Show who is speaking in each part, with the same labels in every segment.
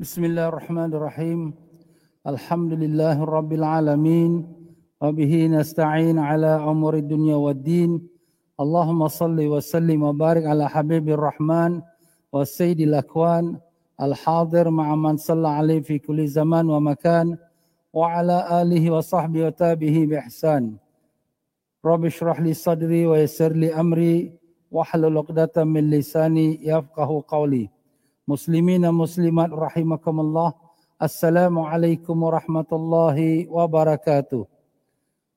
Speaker 1: بسم الله الرحمن الرحيم الحمد لله رب العالمين وبه نستعين على أمور الدنيا والدين اللهم صل وسلم وبارك على حبيب الرحمن والسيد الأكوان الحاضر مع من صلى عليه في كل زمان ومكان وعلى آله وصحبه وتابه بإحسان رب اشرح لي صدري ويسر لي أمري واحلل عقدة من لساني يفقه قولي muslimin dan muslimat rahimakumullah. Assalamualaikum warahmatullahi wabarakatuh.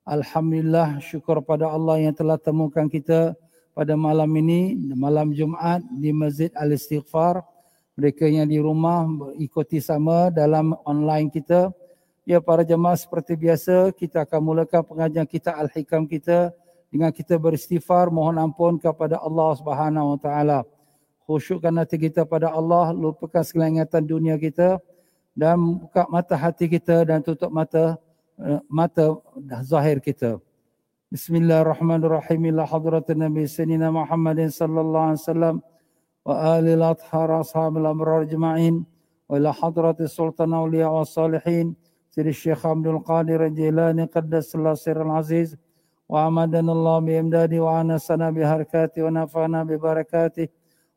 Speaker 1: Alhamdulillah syukur pada Allah yang telah temukan kita pada malam ini, malam Jumaat di Masjid Al-Istighfar. Mereka yang di rumah ikuti sama dalam online kita. Ya para jemaah seperti biasa kita akan mulakan pengajian kita Al-Hikam kita dengan kita beristighfar mohon ampun kepada Allah Subhanahu wa taala. Khusyukkan hati kita pada Allah, lupakan segala ingatan dunia kita dan buka mata hati kita dan tutup mata mata zahir kita. Bismillahirrahmanirrahim. Ila hadrat Nabi Sayyidina Muhammad sallallahu alaihi wasallam wa ali al-athhar ashab al-abrar ajma'in wa ila hadrat Sultan Awliya wa Salihin Siri Syekh Abdul Qadir Jilani qaddas Allah sirral aziz wa amadana Allah bi imdadi wa anasana bi harakati wa nafana bi barakati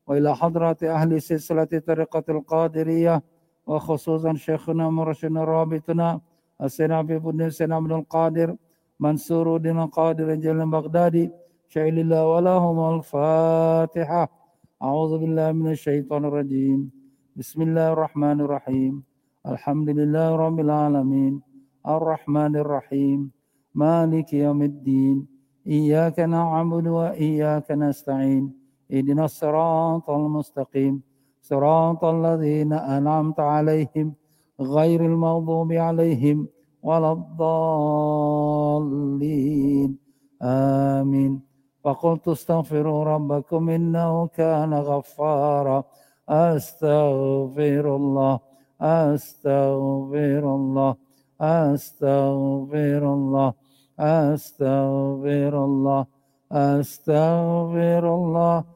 Speaker 1: hadrat ahli silsilati tariqatil qadiriyah wa khususan Syekhuna Mursyidina Rabituna السيدنا عبد بن السيدنا عبد القادر منصور الدين القادر الجليل البغدادي شعيل الله ولهم الفاتحة. أعوذ بالله من الشيطان الرجيم. بسم الله الرحمن الرحيم. الحمد لله رب العالمين. الرحمن الرحيم. مالك يوم الدين. إياك نعبد وإياك نستعين. اهدنا الصراط المستقيم. صراط الذين أنعمت عليهم غير المغضوب عليهم ولا الضالين. آمين. فقلت استغفروا ربكم إنه كان غفارا. أستغفر الله. أستغفر الله. أستغفر الله. أستغفر الله. أستغفر الله.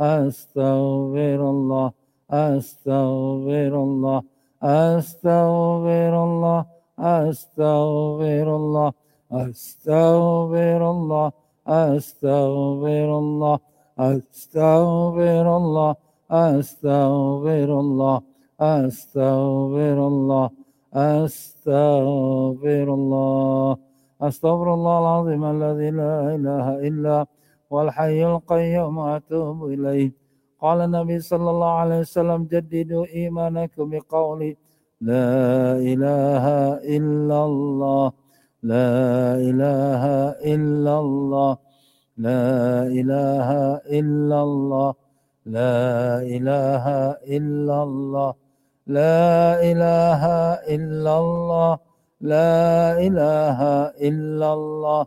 Speaker 1: أستغفر الله أستغفر الله أستغفر الله أستغفر الله أستغفر الله أستغفر الله أستغفر الله أستغفر الله أستغفر الله أستغفر الله. أستغفر الله العظيم الذي لا إله إلا هو الحي القيوم أتوب إليه. قال النبي صلى الله عليه وسلم جددوا إيمانكم بقول لا إله إلا الله لا إله إلا الله لا إله إلا الله لا إله إلا الله لا إله إلا الله لا إله إلا الله.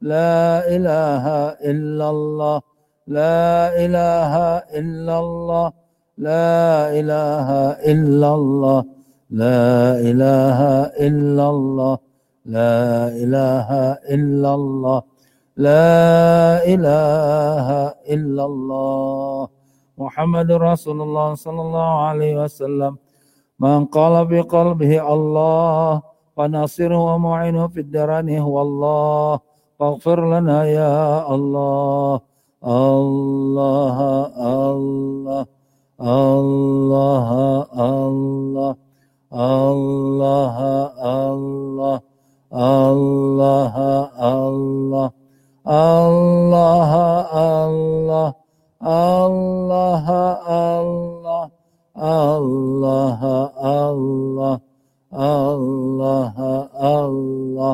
Speaker 1: لا إله إلا الله. لا إله إلا الله. لا إله إلا الله. لا إله إلا الله. لا إله إلا الله. لا إله إلا الله. محمد رسول الله صلى الله عليه وسلم. من قال بقلبه الله وناصره ومعينه في الدران هو الله. فاغفر لنا يا الله الله الله الله الله Allah Allah Allah Allah Allah Allah Allah Allah Allah Allah Allah Allah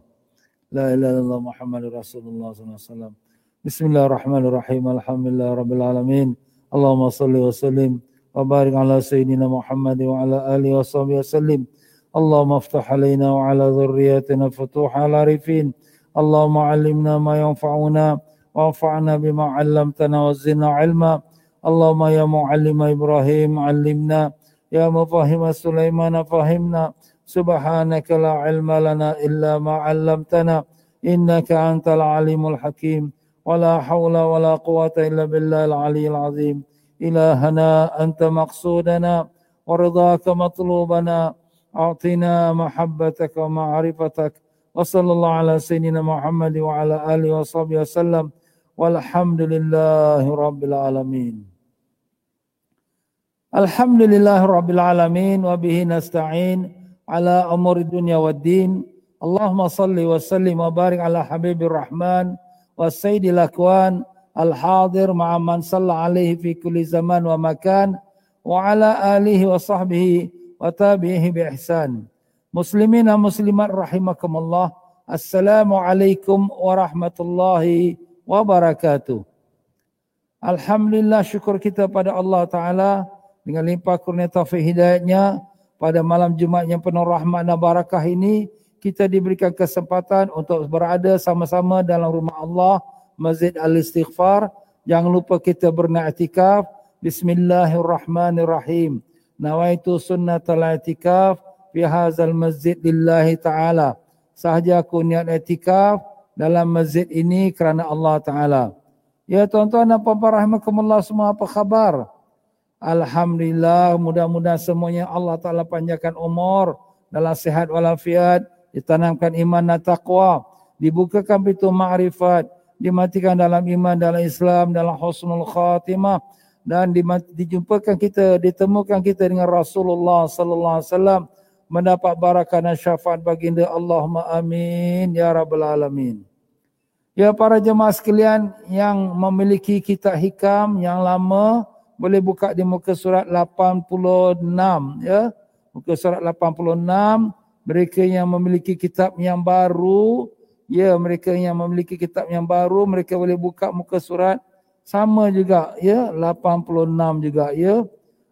Speaker 1: لا إله إلا الله محمد رسول الله صلى الله عليه وسلم بسم الله الرحمن الرحيم الحمد لله رب العالمين اللهم صل وسلم وبارك على سيدنا محمد وعلى آله وصحبه وسلم اللهم افتح علينا وعلى ذريتنا فتوح العارفين اللهم علمنا ما ينفعنا وانفعنا بما علمتنا وزدنا علما اللهم يا معلم إبراهيم علمنا يا مفهم سليمان فهمنا سبحانك لا علم لنا إلا ما علمتنا إنك أنت العليم الحكيم. ولا حول ولا قوة إلا بالله العلي العظيم. إلهنا أنت مقصودنا ورضاك مطلوبنا. أعطنا محبتك ومعرفتك. وصلى الله على سيدنا محمد وعلى آله وصحبه وسلم. والحمد لله رب العالمين. الحمد لله رب العالمين وبه نستعين. ala umuri dunya waddin. Allahumma salli wa sallim wa barik ala habibir rahman wa sayyidil akwan al hadir ma'a man salla alaihi fi kulli zaman wa makan wa ala alihi wa sahbihi wa tabihi bi ihsan. Muslimin muslimat rahimakumullah. Assalamualaikum warahmatullahi wabarakatuh. Alhamdulillah syukur kita pada Allah Ta'ala dengan limpah kurnia taufik hidayatnya pada malam Jumat yang penuh rahmat dan barakah ini kita diberikan kesempatan untuk berada sama-sama dalam rumah Allah Masjid Al-Istighfar. Jangan lupa kita bernaiktikaf. Bismillahirrahmanirrahim. Nawaitu sunnatul i'tikaf fi hadzal masjid lillahi taala. Sahaja aku niat i'tikaf dalam masjid ini kerana Allah taala. Ya tuan-tuan dan puan-puan rahimakumullah semua apa khabar alhamdulillah mudah-mudahan semuanya Allah taala panjangkan umur dalam sihat walafiat ditanamkan iman dan taqwa dibukakan pintu ma'rifat dimatikan dalam iman dalam Islam dalam husnul khatimah dan dijumpakan kita ditemukan kita dengan Rasulullah sallallahu alaihi wasallam mendapat barakah dan syafaat baginda Allahumma amin ya rabbal alamin. Ya para jemaah sekalian yang memiliki kitab hikam yang lama boleh buka di muka surat 86 ya. Muka surat 86 mereka yang memiliki kitab yang baru ya mereka yang memiliki kitab yang baru mereka boleh buka muka surat. Sama juga ya 86 juga ya.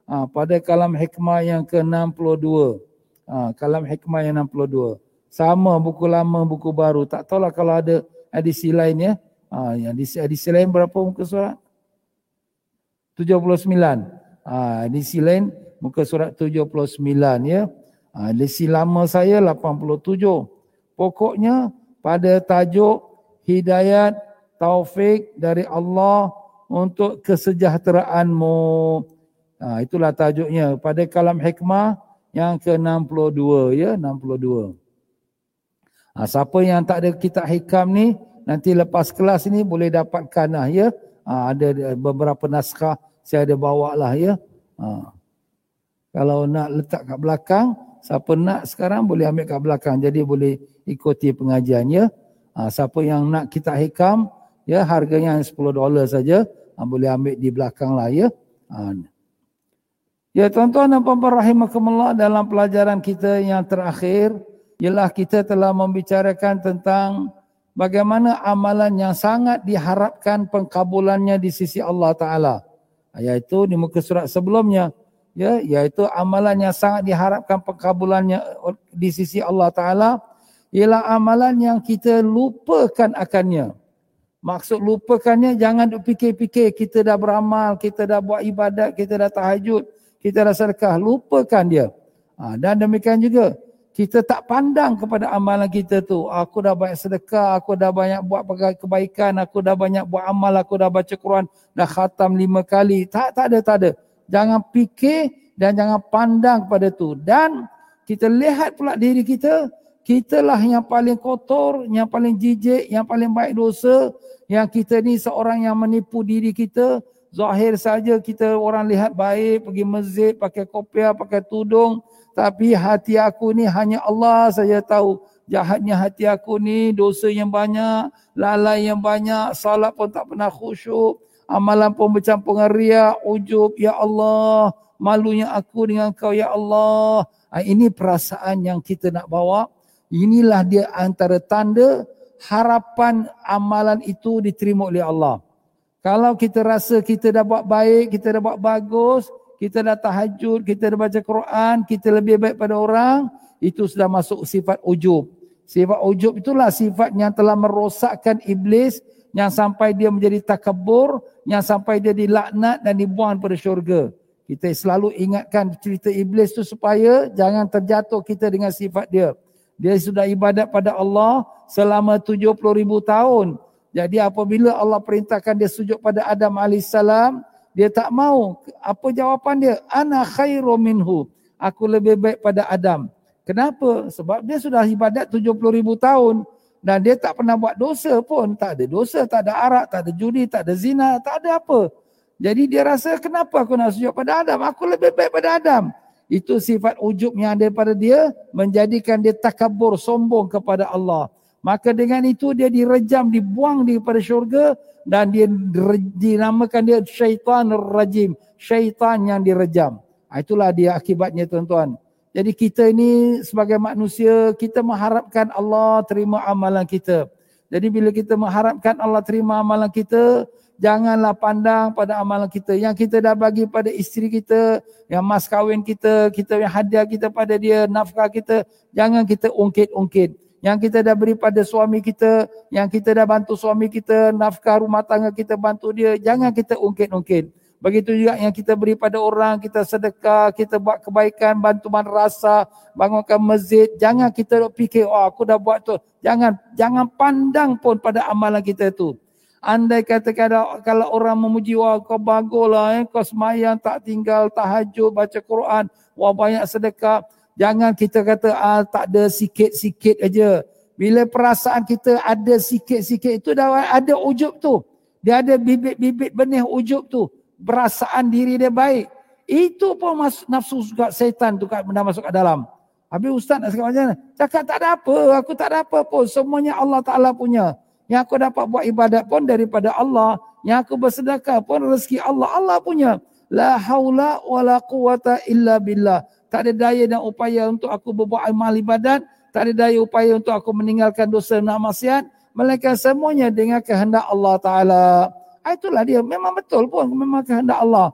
Speaker 1: Ha, pada kalam hikmah yang ke-62 ha, kalam hikmah yang 62 sama buku lama buku baru. Tak tahulah kalau ada edisi lain ya. Ha, yang edisi, edisi lain berapa muka surat 79 ha, edisi lain muka surat 79 ya ha, edisi lama saya 87 pokoknya pada tajuk hidayat taufik dari Allah untuk kesejahteraanmu. Ha, itulah tajuknya pada kalam hikmah yang ke-62 ya 62. Ha, siapa yang tak ada kitab hikam ni nanti lepas kelas ni boleh dapatkan lah ya. Ha, ada beberapa naskah saya ada bawa lah ya. Ha. Kalau nak letak kat belakang, siapa nak sekarang boleh ambil kat belakang. Jadi boleh ikuti pengajian ya. Ha, siapa yang nak kitab hikam, ya harganya 10 dolar saja ha, boleh ambil di belakang lah ya ha. ya tuan-tuan dan puan-puan rahimakumullah dalam pelajaran kita yang terakhir ialah kita telah membicarakan tentang bagaimana amalan yang sangat diharapkan pengkabulannya di sisi Allah Taala iaitu di muka surat sebelumnya ya iaitu amalan yang sangat diharapkan pengkabulannya di sisi Allah Taala ialah amalan yang kita lupakan akannya Maksud lupakannya jangan fikir-fikir kita dah beramal, kita dah buat ibadat, kita dah tahajud, kita dah sedekah. Lupakan dia. Ha, dan demikian juga kita tak pandang kepada amalan kita tu. Aku dah banyak sedekah, aku dah banyak buat kebaikan, aku dah banyak buat amal, aku dah baca Quran, dah khatam lima kali. Tak, tak ada, tak ada. Jangan fikir dan jangan pandang kepada tu. Dan kita lihat pula diri kita, kitalah yang paling kotor, yang paling jijik, yang paling baik dosa, yang kita ni seorang yang menipu diri kita, zahir saja kita orang lihat baik, pergi masjid, pakai kopiah, pakai tudung, tapi hati aku ni hanya Allah saja tahu. Jahatnya hati aku ni, dosa yang banyak, lalai yang banyak, salat pun tak pernah khusyuk, amalan pun bercampur riak, ujub, Ya Allah, malunya aku dengan kau, Ya Allah. Ha, ini perasaan yang kita nak bawa. Inilah dia antara tanda harapan amalan itu diterima oleh Allah. Kalau kita rasa kita dah buat baik, kita dah buat bagus, kita dah tahajud, kita dah baca Quran, kita lebih baik pada orang, itu sudah masuk sifat ujub. Sifat ujub itulah sifat yang telah merosakkan iblis yang sampai dia menjadi takabur, yang sampai dia dilaknat dan dibuang pada syurga. Kita selalu ingatkan cerita iblis tu supaya jangan terjatuh kita dengan sifat dia. Dia sudah ibadat pada Allah selama 70 ribu tahun. Jadi apabila Allah perintahkan dia sujud pada Adam alaihissalam, dia tak mau. Apa jawapan dia? Ana khairu minhu. Aku lebih baik pada Adam. Kenapa? Sebab dia sudah ibadat 70 ribu tahun. Dan dia tak pernah buat dosa pun. Tak ada dosa, tak ada arak, tak ada judi, tak ada zina, tak ada apa. Jadi dia rasa kenapa aku nak sujud pada Adam? Aku lebih baik pada Adam. Itu sifat ujub yang ada pada dia. Menjadikan dia takabur, sombong kepada Allah. Maka dengan itu dia direjam, dibuang daripada syurga dan dia dinamakan dia syaitan rajim, syaitan yang direjam. Ha, itulah dia akibatnya tuan-tuan. Jadi kita ini sebagai manusia, kita mengharapkan Allah terima amalan kita. Jadi bila kita mengharapkan Allah terima amalan kita, janganlah pandang pada amalan kita. Yang kita dah bagi pada isteri kita, yang mas kahwin kita, kita yang hadiah kita pada dia, nafkah kita, jangan kita ungkit-ungkit yang kita dah beri pada suami kita, yang kita dah bantu suami kita, nafkah rumah tangga kita bantu dia, jangan kita ungkit-ungkit. Begitu juga yang kita beri pada orang, kita sedekah, kita buat kebaikan, bantu rasa, bangunkan masjid, jangan kita fikir, oh aku dah buat tu. Jangan jangan pandang pun pada amalan kita tu. Andai kata kalau, orang memuji, wah kau baguslah, eh, kau semayang tak tinggal, tahajud, baca Quran, wah banyak sedekah. Jangan kita kata ah, tak ada sikit-sikit aja. Bila perasaan kita ada sikit-sikit itu dah ada ujub tu. Dia ada bibit-bibit benih ujub tu. Perasaan diri dia baik. Itu pun mas, nafsu juga setan tu kat benda masuk ke dalam. Habis ustaz nak cakap macam mana? Cakap tak ada apa. Aku tak ada apa pun. Semuanya Allah Ta'ala punya. Yang aku dapat buat ibadat pun daripada Allah. Yang aku bersedekah pun rezeki Allah. Allah punya. La haula wa la quwata illa billah tak ada daya dan upaya untuk aku berbuat amal ibadat, tak ada daya upaya untuk aku meninggalkan dosa dan maksiat, melainkan semuanya dengan kehendak Allah Taala. Ah, itulah dia, memang betul pun memang kehendak Allah.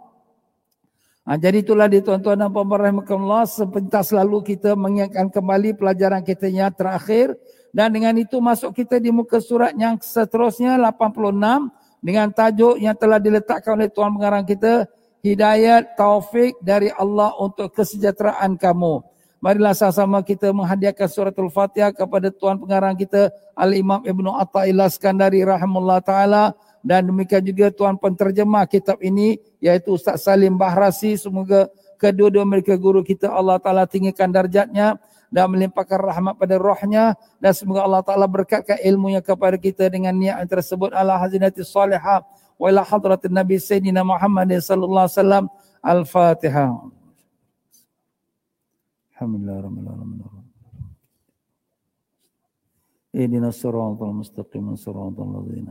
Speaker 1: Ha, jadi itulah dia tuan-tuan dan puan-puan rahmatullah sepentas selalu kita mengingatkan kembali pelajaran kita yang terakhir. Dan dengan itu masuk kita di muka surat yang seterusnya 86 dengan tajuk yang telah diletakkan oleh tuan pengarang kita hidayat, taufik dari Allah untuk kesejahteraan kamu. Marilah sama-sama kita menghadiahkan suratul Fatihah kepada Tuan Pengarang kita Al-Imam Ibnu Atta'illah Skandari rahimahullah taala. Dan demikian juga tuan penterjemah kitab ini iaitu Ustaz Salim Bahrasi. Semoga kedua-dua mereka guru kita Allah taala tinggikan darjatnya dan melimpahkan rahmat pada rohnya. Dan semoga Allah taala berkatkan ilmunya kepada kita dengan niat yang tersebut. Ala hazinati salihah وإلى حضرة النبي سيدنا محمد صلى الله عليه وسلم الفاتحة الحمد لله رب العالمين اهدنا الصراط المستقيم صراط الذين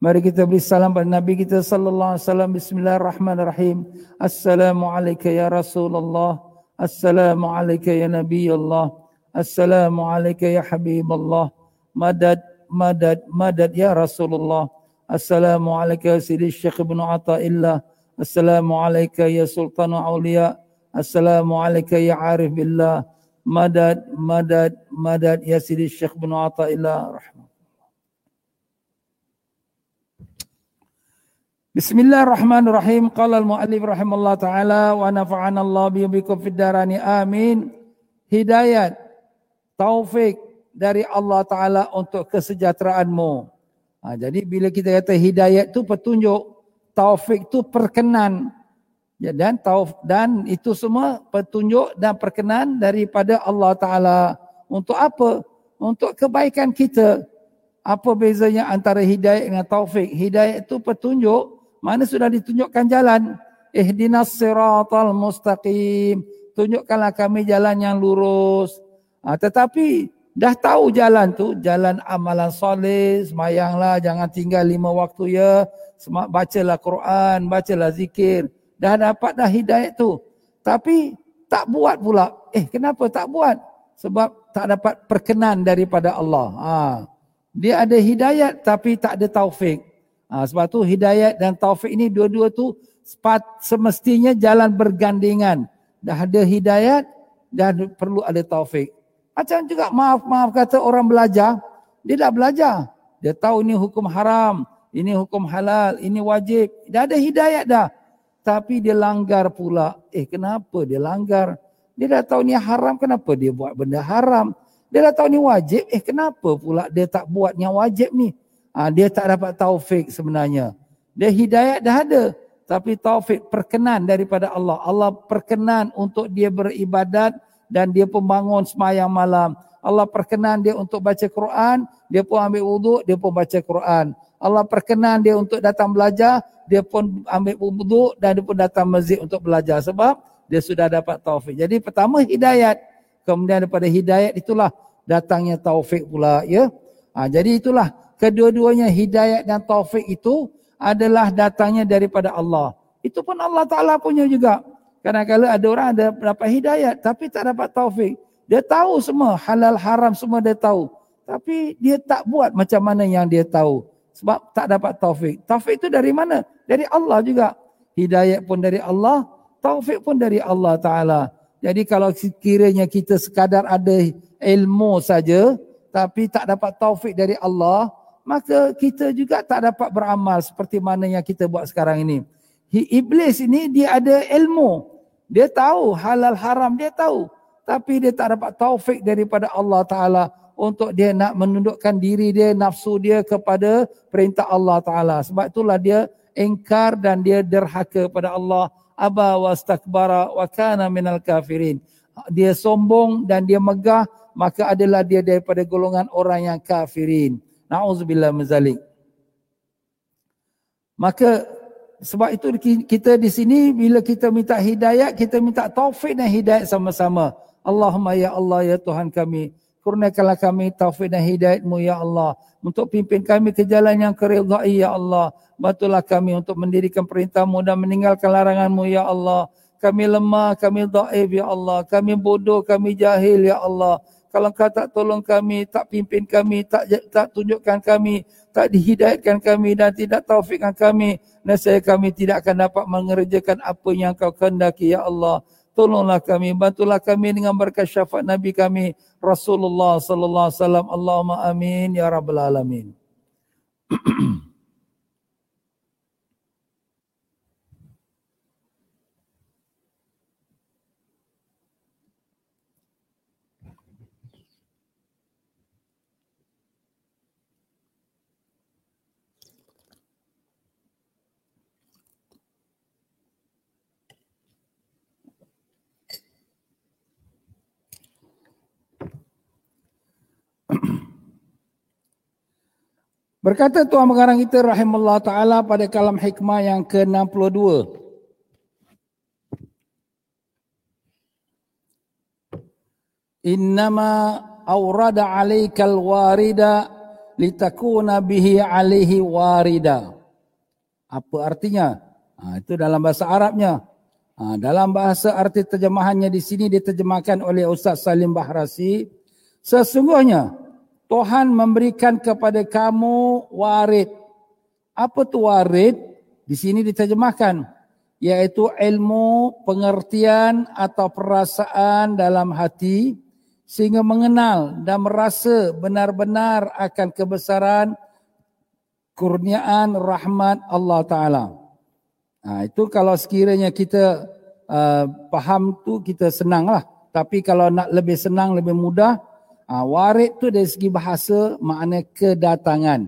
Speaker 1: Mari kita beri salam pada Nabi kita sallallahu alaihi wasallam. Bismillahirrahmanirrahim. Assalamu alayka ya Rasulullah. Assalamu alayka ya Nabi Allah. Assalamu alayka ya Habib Allah. Madad madad madad ya Rasulullah Assalamu alayka ya Sidi Syekh Ibn Atta'illah Assalamu alayka ya Sultan Aulia Assalamu alayka ya Arif Billah Madad madad madad ya Sidi Syekh Ibn Atta'illah Bismillahirrahmanirrahim. Qala al-muallif rahimallahu taala wa nafa'ana Allah bi bikum fid darani amin. Hidayat, taufik dari Allah taala untuk kesejahteraanmu. Ha, jadi bila kita kata hidayat tu petunjuk, taufik tu perkenan. Ya, dan tauf dan itu semua petunjuk dan perkenan daripada Allah taala. Untuk apa? Untuk kebaikan kita. Apa bezanya antara hidayat dengan taufik? Hidayat itu petunjuk mana sudah ditunjukkan jalan. Ihdinas siratal mustaqim. Tunjukkanlah kami jalan yang lurus. Ha, tetapi dah tahu jalan tu. Jalan amalan soleh. Semayanglah. Jangan tinggal lima waktu ya. Bacalah Quran. Bacalah zikir. Dah dapat dah hidayat tu. Tapi tak buat pula. Eh kenapa tak buat? Sebab tak dapat perkenan daripada Allah. Ha. Dia ada hidayat tapi tak ada taufik. Ha, sebab tu hidayat dan taufik ini dua-dua tu semestinya jalan bergandengan. Dah ada hidayat dan perlu ada taufik. Macam juga maaf-maaf kata orang belajar, dia dah belajar. Dia tahu ini hukum haram, ini hukum halal, ini wajib. Dah ada hidayat dah. Tapi dia langgar pula. Eh kenapa dia langgar? Dia dah tahu ni haram, kenapa dia buat benda haram? Dia dah tahu ni wajib, eh kenapa pula dia tak buat yang wajib ni? ha, dia tak dapat taufik sebenarnya. Dia hidayat dah ada. Tapi taufik perkenan daripada Allah. Allah perkenan untuk dia beribadat dan dia pun bangun semayang malam. Allah perkenan dia untuk baca Quran, dia pun ambil wuduk, dia pun baca Quran. Allah perkenan dia untuk datang belajar, dia pun ambil wuduk dan dia pun datang masjid untuk belajar. Sebab dia sudah dapat taufik. Jadi pertama hidayat. Kemudian daripada hidayat itulah datangnya taufik pula. ya. Ha, jadi itulah kedua-duanya hidayat dan taufik itu adalah datangnya daripada Allah. Itu pun Allah Ta'ala punya juga. Kadang-kadang ada orang ada dapat hidayat tapi tak dapat taufik. Dia tahu semua halal haram semua dia tahu. Tapi dia tak buat macam mana yang dia tahu. Sebab tak dapat taufik. Taufik itu dari mana? Dari Allah juga. Hidayat pun dari Allah. Taufik pun dari Allah Ta'ala. Jadi kalau kiranya kita sekadar ada ilmu saja. Tapi tak dapat taufik dari Allah maka kita juga tak dapat beramal seperti mana yang kita buat sekarang ini. Iblis ini dia ada ilmu. Dia tahu halal haram dia tahu. Tapi dia tak dapat taufik daripada Allah Ta'ala untuk dia nak menundukkan diri dia, nafsu dia kepada perintah Allah Ta'ala. Sebab itulah dia engkar dan dia derhaka kepada Allah. Aba wa stakbara wa kana minal kafirin. Dia sombong dan dia megah, maka adalah dia daripada golongan orang yang kafirin. Na'udzubillah mazalik. Maka sebab itu kita di sini bila kita minta hidayat, kita minta taufik dan hidayat sama-sama. Allahumma ya Allah ya Tuhan kami. Kurniakanlah kami taufik dan hidayatmu ya Allah. Untuk pimpin kami ke jalan yang keridai ya Allah. Bantulah kami untuk mendirikan perintahmu dan meninggalkan laranganmu ya Allah. Kami lemah, kami daif ya Allah. Kami bodoh, kami jahil ya Allah. Kalau kau tak tolong kami, tak pimpin kami, tak tak tunjukkan kami, tak dihidayatkan kami dan tidak taufikkan kami, nescaya kami tidak akan dapat mengerjakan apa yang kau kehendaki ya Allah. Tolonglah kami, bantulah kami dengan berkat syafaat Nabi kami Rasulullah sallallahu alaihi wasallam. Allahumma amin ya rabbal alamin. Berkata Tuhan Pengarang kita rahimahullah ta'ala pada kalam hikmah yang ke-62. Innama awrada alaikal warida litakuna bihi alaihi warida. Apa artinya? Ha, itu dalam bahasa Arabnya. Ha, dalam bahasa arti terjemahannya di sini diterjemahkan oleh Ustaz Salim Bahrasi. Sesungguhnya Tuhan memberikan kepada kamu warid. Apa tu warid? Di sini diterjemahkan yaitu ilmu, pengertian atau perasaan dalam hati sehingga mengenal dan merasa benar-benar akan kebesaran kurniaan rahmat Allah Taala. Ha, itu kalau sekiranya kita uh, faham tu kita senang lah. Tapi kalau nak lebih senang, lebih mudah, uh, warid tu dari segi bahasa makna kedatangan.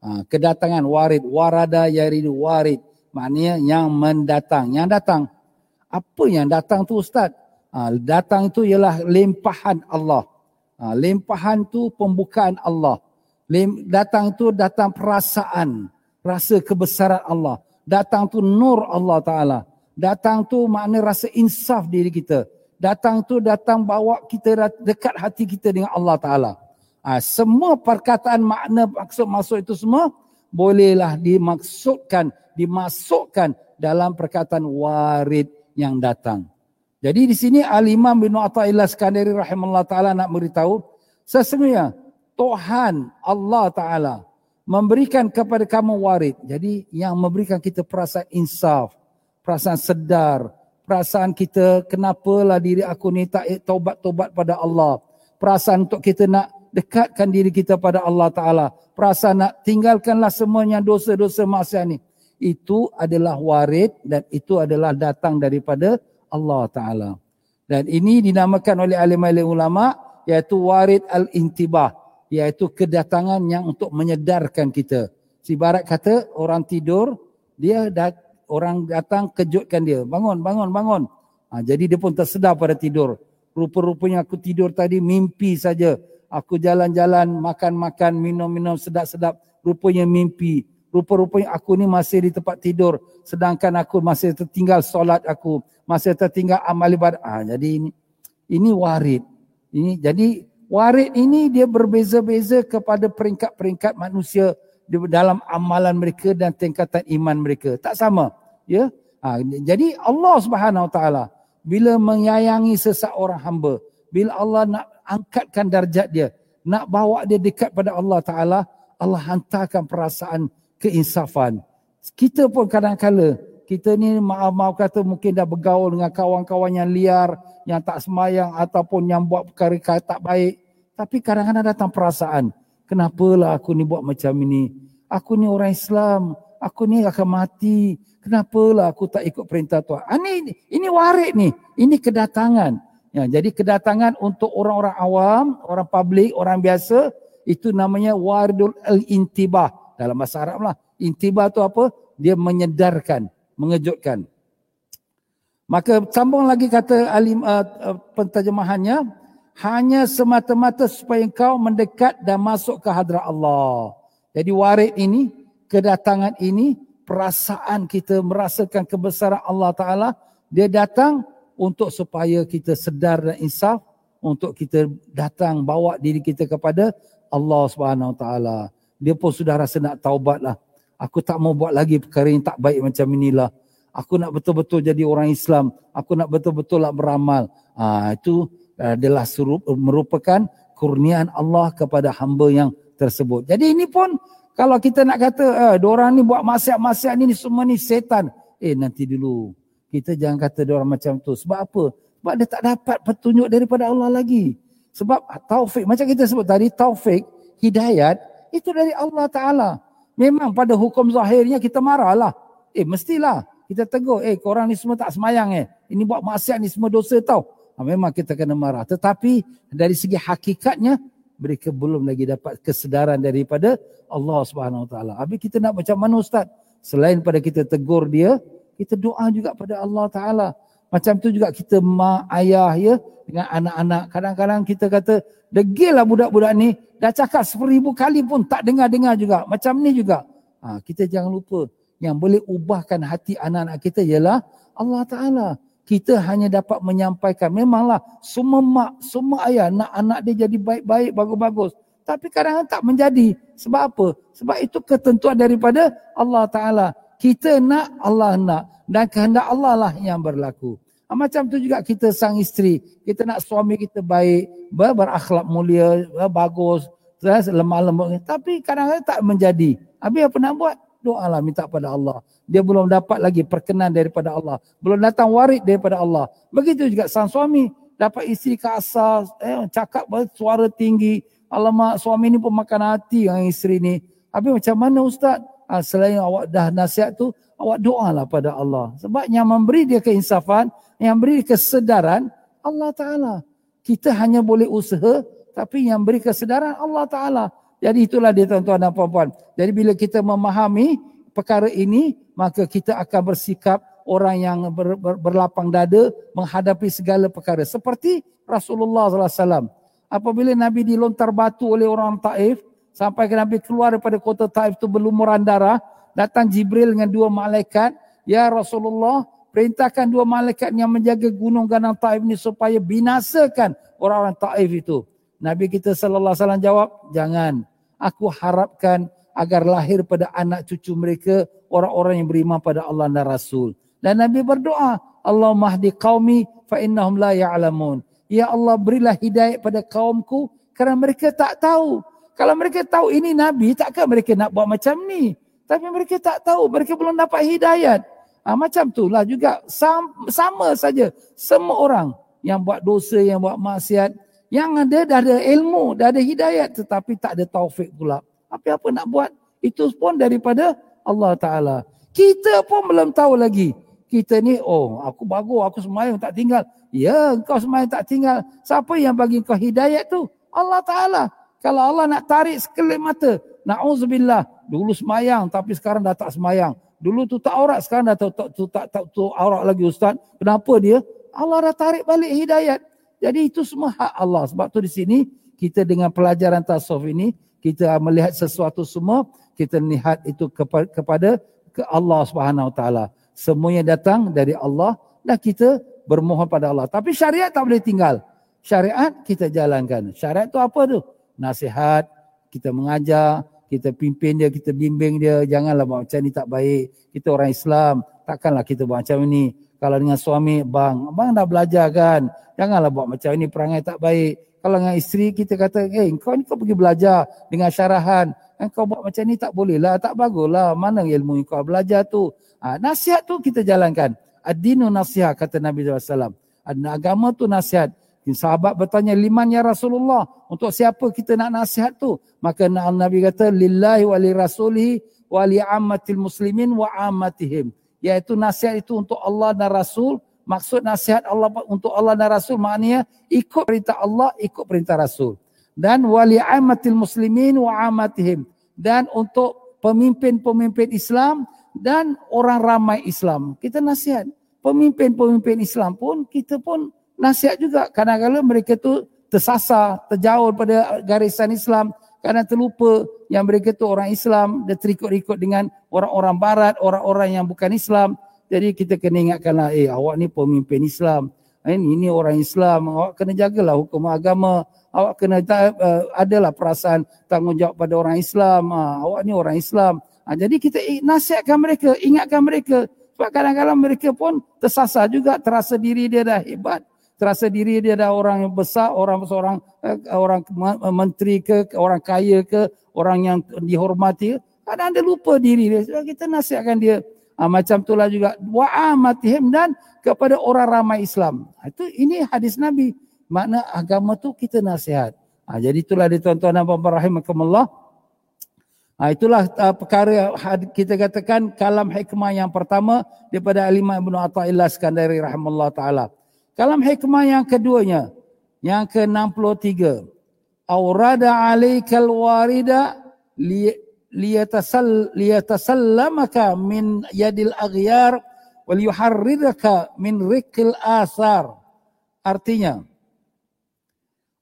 Speaker 1: Uh, kedatangan warid, warada yaridu warid. Maknanya yang mendatang. Yang datang. Apa yang datang tu Ustaz? Uh, datang itu ialah limpahan Allah. Limpahan tu pembukaan Allah. Datang tu datang perasaan. Rasa kebesaran Allah. Datang tu nur Allah Ta'ala. Datang tu makna rasa insaf diri kita. Datang tu datang bawa kita dekat hati kita dengan Allah Ta'ala. Ha, semua perkataan makna maksud masuk itu semua bolehlah dimaksudkan, dimasukkan dalam perkataan warid yang datang. Jadi di sini Al-Imam bin Atta'illah Skandari rahimahullah ta'ala nak beritahu sesungguhnya Tuhan Allah Ta'ala memberikan kepada kamu warid. Jadi yang memberikan kita perasaan insaf, perasaan sedar, perasaan kita kenapalah diri aku ni tak taubat-taubat pada Allah. Perasaan untuk kita nak dekatkan diri kita pada Allah Ta'ala. Perasaan nak tinggalkanlah semuanya dosa-dosa maksiat ni. Itu adalah warid dan itu adalah datang daripada Allah Ta'ala. Dan ini dinamakan oleh alim-alim ulama iaitu warid al-intibah iaitu kedatangan yang untuk menyedarkan kita. Si barat kata orang tidur, dia dat, orang datang kejutkan dia. Bangun, bangun, bangun. Ha, jadi dia pun tersedar pada tidur. Rupa-rupanya aku tidur tadi mimpi saja. Aku jalan-jalan, makan-makan, minum-minum sedap-sedap. Rupanya mimpi. Rupa-rupanya aku ni masih di tempat tidur. Sedangkan aku masih tertinggal solat aku. Masih tertinggal amal ibadah. Ha, jadi ini, ini warid. Ini, jadi Warid ini dia berbeza-beza kepada peringkat-peringkat manusia dalam amalan mereka dan tingkatan iman mereka. Tak sama. Ya. Ha, jadi Allah Subhanahu Wa Taala bila menyayangi seseorang hamba, bila Allah nak angkatkan darjat dia, nak bawa dia dekat pada Allah Taala, Allah hantarkan perasaan keinsafan. Kita pun kadang-kala kita ni maaf-maaf kata mungkin dah bergaul dengan kawan-kawan yang liar, yang tak semayang ataupun yang buat perkara tak baik. Tapi kadang-kadang datang perasaan, kenapalah aku ni buat macam ini? Aku ni orang Islam, aku ni akan mati. Kenapalah aku tak ikut perintah Tuhan? Ah, ini, ini warik ni, ini kedatangan. Ya, jadi kedatangan untuk orang-orang awam, orang publik, orang biasa, itu namanya waridul al-intibah. Dalam bahasa Arab lah. Intibah tu apa? Dia menyedarkan mengejutkan. Maka sambung lagi kata alim uh, uh, penterjemahannya hanya semata-mata supaya engkau mendekat dan masuk ke hadrat Allah. Jadi warid ini, kedatangan ini, perasaan kita merasakan kebesaran Allah Taala, dia datang untuk supaya kita sedar dan insaf untuk kita datang bawa diri kita kepada Allah Subhanahu Taala. Dia pun sudah rasa nak taubatlah. Aku tak mau buat lagi perkara yang tak baik macam inilah. Aku nak betul-betul jadi orang Islam. Aku nak betul-betul nak beramal. Ha, itu adalah surup, merupakan kurniaan Allah kepada hamba yang tersebut. Jadi ini pun kalau kita nak kata, eh, orang ni buat maksiat-maksiat ni, semua ni setan. Eh nanti dulu. Kita jangan kata orang macam tu. Sebab apa? Sebab dia tak dapat petunjuk daripada Allah lagi. Sebab taufik, macam kita sebut tadi, taufik, hidayat, itu dari Allah Ta'ala. Memang pada hukum zahirnya kita marahlah. Eh mestilah kita tegur. Eh korang ni semua tak semayang eh. Ini buat maksiat ni semua dosa tau. Ha, memang kita kena marah. Tetapi dari segi hakikatnya mereka belum lagi dapat kesedaran daripada Allah Subhanahu Wa Taala. Habis kita nak macam mana Ustaz? Selain pada kita tegur dia, kita doa juga pada Allah Taala. Macam tu juga kita mak ayah ya dengan anak-anak. Kadang-kadang kita kata degil lah budak-budak ni. Dah cakap seribu kali pun tak dengar-dengar juga. Macam ni juga. Ha, kita jangan lupa. Yang boleh ubahkan hati anak-anak kita ialah Allah Ta'ala. Kita hanya dapat menyampaikan. Memanglah semua mak, semua ayah nak anak dia jadi baik-baik, bagus-bagus. Tapi kadang-kadang tak menjadi. Sebab apa? Sebab itu ketentuan daripada Allah Ta'ala. Kita nak, Allah nak. Dan kehendak Allah lah yang berlaku. Ha, macam tu juga kita sang isteri. Kita nak suami kita baik, ber berakhlak mulia, bagus, lemah lembut. Tapi kadang-kadang tak menjadi. Habis apa nak buat? Doa lah minta pada Allah. Dia belum dapat lagi perkenan daripada Allah. Belum datang warid daripada Allah. Begitu juga sang suami. Dapat isteri kasar, eh, cakap suara tinggi. Alamak suami ni pun makan hati dengan isteri ni. Habis macam mana Ustaz? uh, selain awak dah nasihat tu, awak doalah pada Allah. Sebab yang memberi dia keinsafan, yang beri kesedaran, Allah Ta'ala. Kita hanya boleh usaha, tapi yang beri kesedaran Allah Ta'ala. Jadi itulah dia tuan-tuan dan puan-puan. Jadi bila kita memahami perkara ini, maka kita akan bersikap orang yang ber, ber, berlapang dada menghadapi segala perkara. Seperti Rasulullah SAW. Apabila Nabi dilontar batu oleh orang Taif, sampai ke Nabi keluar daripada kota Taif itu berlumuran darah, datang Jibril dengan dua malaikat, Ya Rasulullah, perintahkan dua malaikat yang menjaga gunung ganang Taif ini supaya binasakan orang-orang Taif itu. Nabi kita sallallahu alaihi wasallam jawab, jangan. Aku harapkan agar lahir pada anak cucu mereka orang-orang yang beriman pada Allah dan Rasul. Dan Nabi berdoa, Allah mahdi qaumi fa innahum la ya'lamun. Ya Allah berilah hidayah pada kaumku kerana mereka tak tahu. Kalau mereka tahu ini Nabi, takkan mereka nak buat macam ni? Tapi mereka tak tahu, mereka belum dapat hidayat. Ha, macam itulah juga sama, sama saja semua orang yang buat dosa, yang buat maksiat, yang ada dah ada ilmu, dah ada hidayat tetapi tak ada taufik pula. Apa apa nak buat? Itu pun daripada Allah Taala. Kita pun belum tahu lagi. Kita ni, oh aku bagus, aku semayang tak tinggal. Ya, kau semayang tak tinggal. Siapa yang bagi kau hidayat tu? Allah Ta'ala. Kalau Allah nak tarik sekelip mata, na'udzubillah, dulu semayang tapi sekarang dah tak semayang. Dulu tu tak aurat, sekarang dah tak, tak, tak, tak, tak aurat lagi Ustaz. Kenapa dia? Allah dah tarik balik hidayat. Jadi itu semua hak Allah. Sebab tu di sini kita dengan pelajaran tasawuf ini kita melihat sesuatu semua kita lihat itu kepada, kepada ke Allah Subhanahu taala. Semuanya datang dari Allah dan kita bermohon pada Allah. Tapi syariat tak boleh tinggal. Syariat kita jalankan. Syariat tu apa tu? Nasihat, kita mengajar, kita pimpin dia, kita bimbing dia. Janganlah buat macam ni tak baik. Kita orang Islam, takkanlah kita buat macam ni. Kalau dengan suami, bang, bang dah belajar kan. Janganlah buat macam ini, perangai tak baik. Kalau dengan isteri, kita kata, eh kau ni kau pergi belajar dengan syarahan. Eh, kau buat macam ni tak boleh lah, tak bagus lah. Mana ilmu yang kau belajar tu? Ha, nasihat tu kita jalankan. Ad-dinu nasihat, kata Nabi SAW. Agama tu nasihat. Sahabat bertanya, liman ya Rasulullah. Untuk siapa kita nak nasihat tu? Maka Nabi kata, lillahi wa li rasulihi wa li ammatil muslimin wa ammatihim iaitu nasihat itu untuk Allah dan Rasul. Maksud nasihat Allah untuk Allah dan Rasul maknanya ikut perintah Allah, ikut perintah Rasul. Dan wali amatil muslimin wa amatihim. Dan untuk pemimpin-pemimpin Islam dan orang ramai Islam. Kita nasihat. Pemimpin-pemimpin Islam pun kita pun nasihat juga. Kadang-kadang mereka tu tersasar, terjauh pada garisan Islam kerana terlupa yang mereka tu orang Islam dia terikut-ikut dengan orang-orang barat, orang-orang yang bukan Islam. Jadi kita kena ingatkanlah, eh awak ni pemimpin Islam. Eh, ini orang Islam, awak kena jagalah hukum agama. Awak kena uh, adalah perasaan tanggungjawab pada orang Islam. Uh, awak ni orang Islam. Uh, jadi kita nasihatkan mereka, ingatkan mereka. Sebab kadang-kadang mereka pun tersasar juga, terasa diri dia dah hebat terasa diri dia adalah orang yang besar, orang seorang eh, orang menteri ke, orang kaya ke, orang yang dihormati. Kadang dia lupa diri dia. So, kita nasihatkan dia. Ha, macam itulah juga wa'amatihim dan kepada orang ramai Islam. Itu ini hadis Nabi. Makna agama tu kita nasihat. Ha, jadi itulah dia tuan-tuan dan puan-puan rahimakumullah. Ha, itulah uh, perkara kita katakan kalam hikmah yang pertama daripada Alimah Ibn Atta'illah Skandari rahimahullah ta'ala. Kalam hikmah yang keduanya, yang ke-63. Aurada alaikal warida liyatasal liyatasallamaka min yadil aghyar wal yuharridaka min rikil asar. Artinya,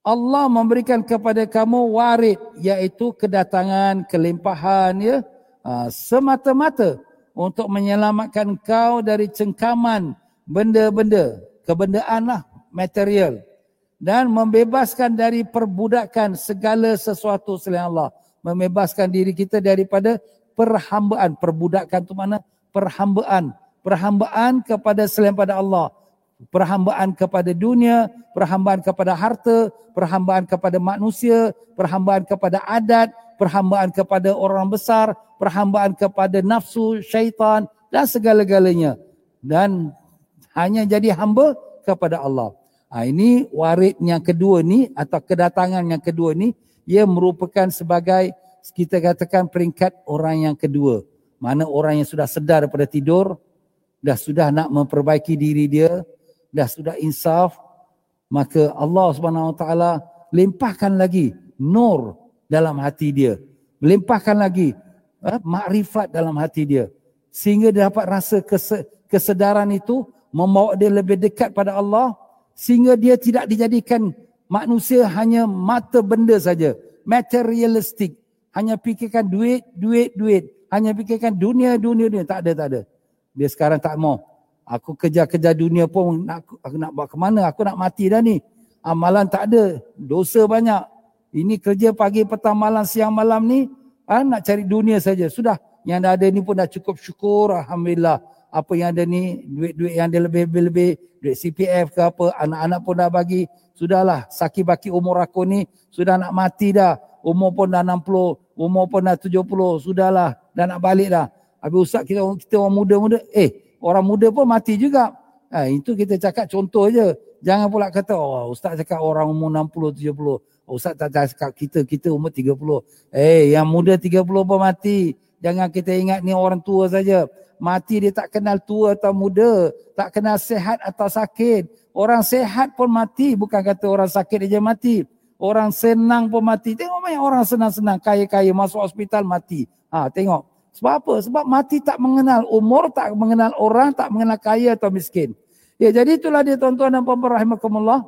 Speaker 1: Allah memberikan kepada kamu warid iaitu kedatangan, kelimpahan ya, ha, semata-mata untuk menyelamatkan kau dari cengkaman benda-benda kebendaan lah, material. Dan membebaskan dari perbudakan segala sesuatu selain Allah. Membebaskan diri kita daripada perhambaan. Perbudakan itu mana? Perhambaan. Perhambaan kepada selain pada Allah. Perhambaan kepada dunia, perhambaan kepada harta, perhambaan kepada manusia, perhambaan kepada adat, perhambaan kepada orang besar, perhambaan kepada nafsu, syaitan dan segala-galanya. Dan hanya jadi hamba kepada Allah. Ha, ini warid yang kedua ni atau kedatangan yang kedua ni ia merupakan sebagai kita katakan peringkat orang yang kedua. Mana orang yang sudah sedar daripada tidur, dah sudah nak memperbaiki diri dia, dah sudah insaf, maka Allah Subhanahu Wa Taala limpahkan lagi nur dalam hati dia. Limpahkan lagi eh, makrifat dalam hati dia. Sehingga dia dapat rasa kesedaran itu membawa dia lebih dekat pada Allah sehingga dia tidak dijadikan manusia hanya mata benda saja. Materialistik. Hanya fikirkan duit duit duit. Hanya fikirkan dunia dunia dunia. Tak ada tak ada. Dia sekarang tak mau. Aku kejar-kejar dunia pun nak aku nak buat ke mana? Aku nak mati dah ni. Amalan tak ada. Dosa banyak. Ini kerja pagi petang malam siang malam ni ha, nak cari dunia saja. Sudah. Yang dah ada ni pun dah cukup syukur alhamdulillah. Apa yang ada ni duit-duit yang ada lebih-lebih duit CPF ke apa anak-anak pun dah bagi sudahlah saki baki umur aku ni sudah nak mati dah. Umur pun dah 60 umur pun dah 70 sudahlah dah nak balik dah. Habis ustaz kita kita orang muda-muda eh orang muda pun mati juga. Ha, itu kita cakap contoh je. Jangan pula kata oh ustaz cakap orang umur 60 70 oh, ustaz tak cakap kita kita umur 30 eh yang muda 30 pun mati. Jangan kita ingat ni orang tua saja mati dia tak kenal tua atau muda, tak kenal sehat atau sakit. Orang sehat pun mati, bukan kata orang sakit aja mati. Orang senang pun mati. Tengok banyak orang senang-senang, kaya-kaya masuk hospital mati. Ha, tengok. Sebab apa? Sebab mati tak mengenal umur, tak mengenal orang, tak mengenal kaya atau miskin. Ya, jadi itulah dia tuan-tuan dan puan-puan rahimakumullah.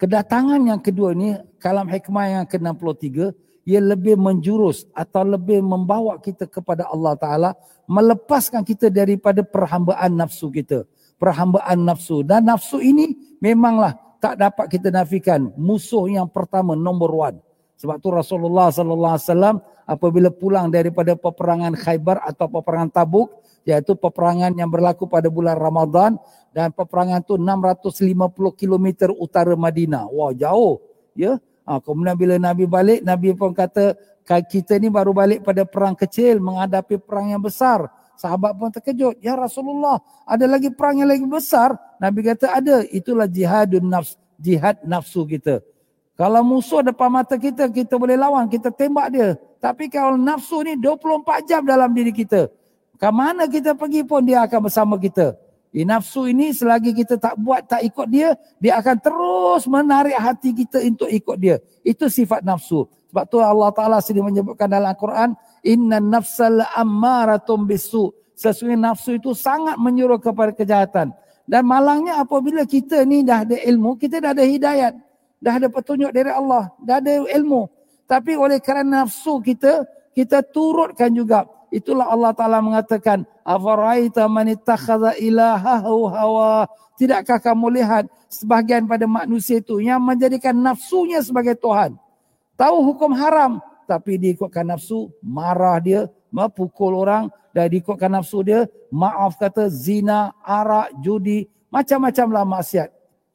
Speaker 1: Kedatangan yang kedua ini, kalam hikmah yang ke-63, ia lebih menjurus atau lebih membawa kita kepada Allah Ta'ala, melepaskan kita daripada perhambaan nafsu kita. Perhambaan nafsu. Dan nafsu ini memanglah tak dapat kita nafikan. Musuh yang pertama, nombor one. Sebab tu Rasulullah Sallallahu Alaihi Wasallam apabila pulang daripada peperangan Khaybar atau peperangan Tabuk, iaitu peperangan yang berlaku pada bulan Ramadan dan peperangan tu 650 km utara Madinah. Wah, jauh. Ya, Ha, kemudian bila Nabi balik, Nabi pun kata, kita ni baru balik pada perang kecil menghadapi perang yang besar. Sahabat pun terkejut. Ya Rasulullah, ada lagi perang yang lagi besar? Nabi kata ada. Itulah jihadun nafs, jihad nafsu kita. Kalau musuh depan mata kita, kita boleh lawan, kita tembak dia. Tapi kalau nafsu ni 24 jam dalam diri kita. Ke mana kita pergi pun dia akan bersama kita. Eh, nafsu ini selagi kita tak buat, tak ikut dia, dia akan terus menarik hati kita untuk ikut dia. Itu sifat nafsu. Sebab tu Allah Ta'ala sendiri menyebutkan dalam Al-Quran, Inna nafsal ammaratum bisu. Sesungguhnya nafsu itu sangat menyuruh kepada kejahatan. Dan malangnya apabila kita ni dah ada ilmu, kita dah ada hidayat. Dah ada petunjuk dari Allah. Dah ada ilmu. Tapi oleh kerana nafsu kita, kita turutkan juga. Itulah Allah Ta'ala mengatakan, Afaraita man ittakhadha ilahahu hawa. Tidakkah kamu lihat sebahagian pada manusia itu yang menjadikan nafsunya sebagai Tuhan. Tahu hukum haram. Tapi diikutkan nafsu, marah dia, pukul orang. Dan diikutkan nafsu dia, maaf kata zina, arak, judi. Macam-macamlah maksiat.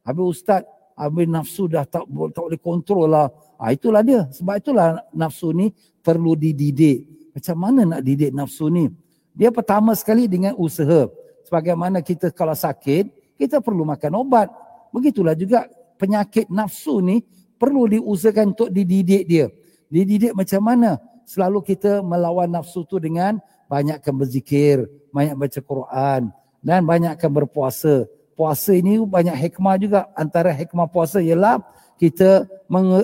Speaker 1: Habis ustaz, habis nafsu dah tak, tak boleh kontrol lah. Ha, itulah dia. Sebab itulah nafsu ni perlu dididik. Macam mana nak didik nafsu ni? Dia pertama sekali dengan usaha. Sebagaimana kita kalau sakit, kita perlu makan obat. Begitulah juga penyakit nafsu ni perlu diusahakan untuk dididik dia. Dididik macam mana? Selalu kita melawan nafsu tu dengan banyakkan berzikir, banyak baca Quran dan banyakkan berpuasa. Puasa ini banyak hikmah juga. Antara hikmah puasa ialah kita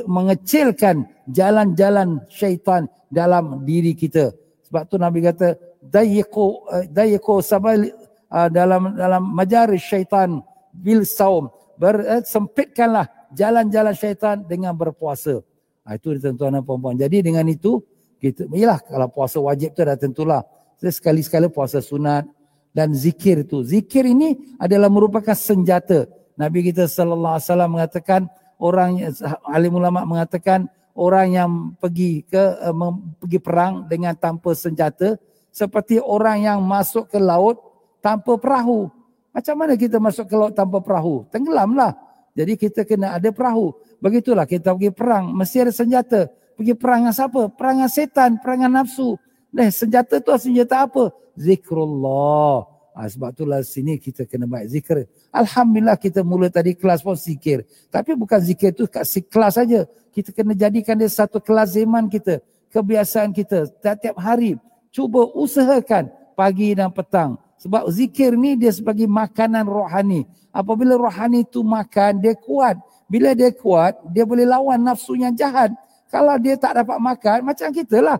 Speaker 1: mengecilkan jalan-jalan syaitan dalam diri kita. Sebab tu Nabi kata dayiqu eh, dayiqu sabal uh, dalam dalam majaris syaitan bil saum ber, uh, sempitkanlah jalan-jalan syaitan dengan berpuasa. Ha, itu tuan-tuan dan puan-puan. Jadi dengan itu kita iyalah kalau puasa wajib tu dah tentulah. Sekali-sekala puasa sunat dan zikir itu. Zikir ini adalah merupakan senjata. Nabi kita sallallahu alaihi wasallam mengatakan orang alim ulama mengatakan orang yang pergi ke uh, pergi perang dengan tanpa senjata seperti orang yang masuk ke laut tanpa perahu. Macam mana kita masuk ke laut tanpa perahu? Tenggelamlah. Jadi kita kena ada perahu. Begitulah kita pergi perang. Mesti ada senjata. Pergi perang dengan siapa? Perang dengan setan, perang dengan nafsu. Eh, senjata tu senjata apa? Zikrullah. Ha, sebab itulah sini kita kena baik zikir. Alhamdulillah kita mula tadi kelas pun zikir. Tapi bukan zikir tu kat kelas saja. Kita kena jadikan dia satu kelas zaman kita. Kebiasaan kita. Setiap hari cuba usahakan pagi dan petang. Sebab zikir ni dia sebagai makanan rohani. Apabila rohani itu makan, dia kuat. Bila dia kuat, dia boleh lawan nafsu yang jahat. Kalau dia tak dapat makan, macam kita lah.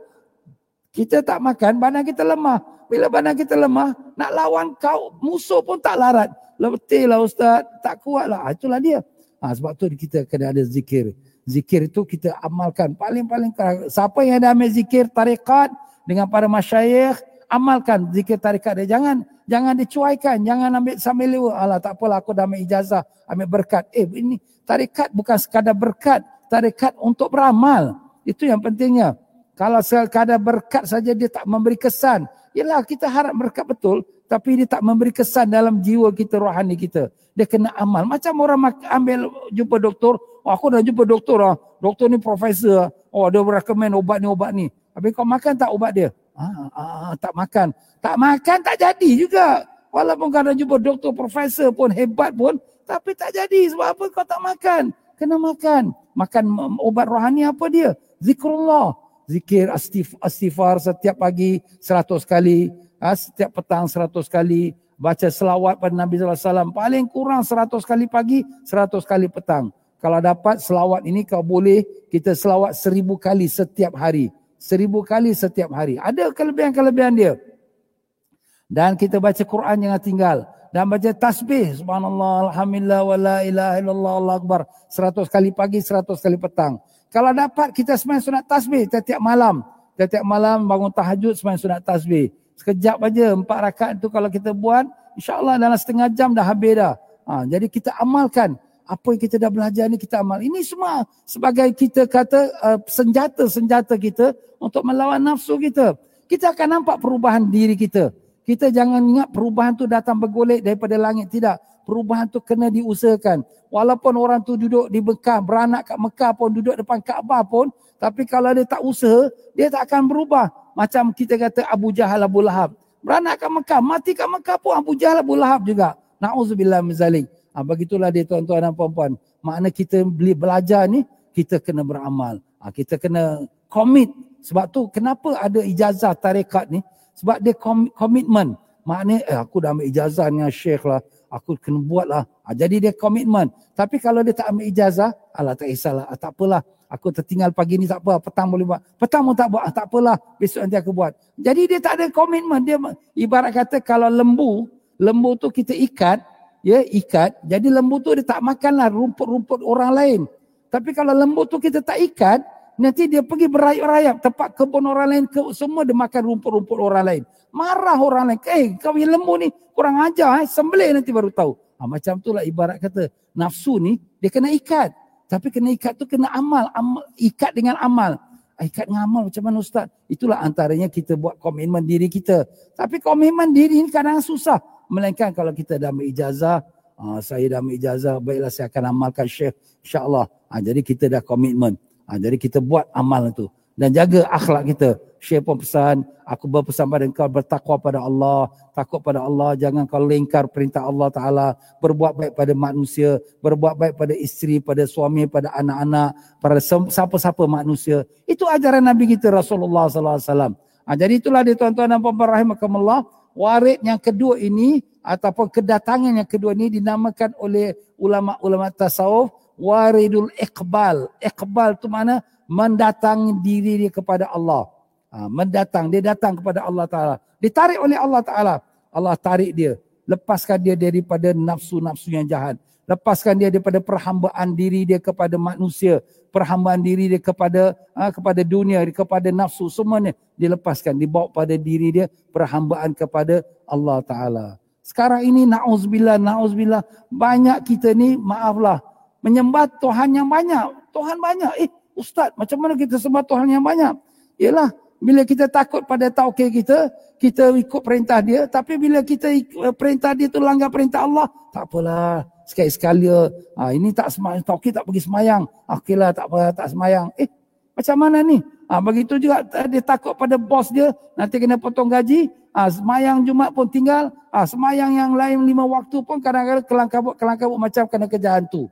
Speaker 1: Kita tak makan, badan kita lemah. Bila badan kita lemah, nak lawan kau, musuh pun tak larat. Letih lah Ustaz, tak kuat lah. Itulah dia. Ha, sebab tu kita kena ada zikir. Zikir itu kita amalkan. Paling-paling siapa yang ada ambil zikir tarikat dengan para masyayikh, amalkan zikir tarikat dia. Jangan jangan dicuaikan, jangan ambil sambil lewa. Alah tak apalah aku dah ambil ijazah, ambil berkat. Eh ini tarikat bukan sekadar berkat, tarikat untuk beramal. Itu yang pentingnya. Kalau sekadar berkat saja dia tak memberi kesan. Yalah kita harap berkat betul. Tapi dia tak memberi kesan dalam jiwa kita, rohani kita. Dia kena amal. Macam orang ambil jumpa doktor. Oh, aku dah jumpa doktor. lah. Doktor ni profesor. Oh dia berekomen obat ni, obat ni. Habis kau makan tak ubat dia? Ah, ah, ah, tak makan. Tak makan tak jadi juga. Walaupun kau dah jumpa doktor, profesor pun hebat pun. Tapi tak jadi. Sebab apa kau tak makan? Kena makan. Makan obat rohani apa dia? Zikrullah. Zikir astifar setiap pagi seratus kali. Setiap petang seratus kali. Baca selawat pada Nabi SAW. Paling kurang seratus kali pagi, seratus kali petang. Kalau dapat selawat ini kau boleh kita selawat seribu kali setiap hari. Seribu kali setiap hari. Ada kelebihan-kelebihan dia. Dan kita baca Quran jangan tinggal dan baca tasbih subhanallah alhamdulillah wala ilaha illallah Allah akbar 100 kali pagi 100 kali petang kalau dapat kita sembahyang sunat tasbih setiap malam. Setiap malam bangun tahajud sembahyang sunat tasbih. Sekejap aja empat rakaat tu kalau kita buat insyaallah dalam setengah jam dah habis dah. Ha, jadi kita amalkan. Apa yang kita dah belajar ni kita amal. Ini semua sebagai kita kata uh, senjata-senjata kita untuk melawan nafsu kita. Kita akan nampak perubahan diri kita. Kita jangan ingat perubahan tu datang bergolek daripada langit. Tidak. Perubahan tu kena diusahakan. Walaupun orang tu duduk di Mekah, beranak kat Mekah pun, duduk depan Kaabah pun. Tapi kalau dia tak usaha, dia tak akan berubah. Macam kita kata Abu Jahal Abu Lahab. Beranak kat Mekah, mati kat Mekah pun Abu Jahal Abu Lahab juga. Na'udzubillah mizalik. Ha, begitulah dia tuan-tuan dan puan-puan. Makna kita beli belajar ni, kita kena beramal. Ha, kita kena komit. Sebab tu kenapa ada ijazah tarekat ni? Sebab dia komitmen. Maknanya eh, aku dah ambil ijazah dengan syekh lah. Aku kena buat lah. Ha, jadi dia komitmen. Tapi kalau dia tak ambil ijazah, alah tak kisahlah. Ha, tak apalah. Aku tertinggal pagi ni tak apa. Petang boleh buat. Petang pun tak buat. Ha, tak apalah. Besok nanti aku buat. Jadi dia tak ada komitmen. Dia ibarat kata kalau lembu, lembu tu kita ikat, ya ikat. Jadi lembu tu dia tak makanlah rumput-rumput orang lain. Tapi kalau lembu tu kita tak ikat, Nanti dia pergi berayap-rayap tempat kebun orang lain. Ke, semua dia makan rumput-rumput orang lain. Marah orang lain. Eh kau yang lembu ni kurang ajar. Eh. Sembelih nanti baru tahu. Ha, macam itulah ibarat kata nafsu ni dia kena ikat. Tapi kena ikat tu kena amal. amal ikat dengan amal. Ha, ikat dengan amal macam mana Ustaz? Itulah antaranya kita buat komitmen diri kita. Tapi komitmen diri ni kadang susah. Melainkan kalau kita dah ambil ijazah. Ha, saya dah ambil ijazah. Baiklah saya akan amalkan syekh. InsyaAllah. Ha, jadi kita dah komitmen. Ha, jadi kita buat amal itu dan jaga akhlak kita. Syekh pun pesan, aku berpesan pada engkau bertakwa pada Allah, takut pada Allah, jangan kau lingkar perintah Allah Taala, berbuat baik pada manusia, berbuat baik pada isteri, pada suami, pada anak-anak, pada siapa-siapa manusia. Itu ajaran Nabi kita Rasulullah sallallahu alaihi wasallam. Ha, jadi itulah dia tuan-tuan dan puan-puan rahimakumullah, warid yang kedua ini ataupun kedatangan yang kedua ini dinamakan oleh ulama-ulama tasawuf waridul iqbal. Iqbal tu mana? Mendatang diri dia kepada Allah. Ha, mendatang. Dia datang kepada Allah Ta'ala. Ditarik oleh Allah Ta'ala. Allah tarik dia. Lepaskan dia daripada nafsu-nafsu yang jahat. Lepaskan dia daripada perhambaan diri dia kepada manusia. Perhambaan diri dia kepada ha, kepada dunia, kepada nafsu. Semuanya dilepaskan. Dibawa pada diri dia perhambaan kepada Allah Ta'ala. Sekarang ini na'uzubillah, na'uzubillah. Banyak kita ni, maaflah menyembah Tuhan yang banyak. Tuhan banyak. Eh, Ustaz, macam mana kita sembah Tuhan yang banyak? Ialah, bila kita takut pada tauhid kita, kita ikut perintah dia. Tapi bila kita ikut perintah dia tu langgar perintah Allah, tak apalah. Sekali-sekali, ha, ini tak semayang, tauhid tak pergi semayang. Okeylah, tak apa, tak semayang. Eh, macam mana ni? Ha, begitu juga dia takut pada bos dia, nanti kena potong gaji. Ha, semayang Jumat pun tinggal. Ha, semayang yang lain lima waktu pun kadang-kadang kelang-kabut-kelang kabut macam kena kerja hantu.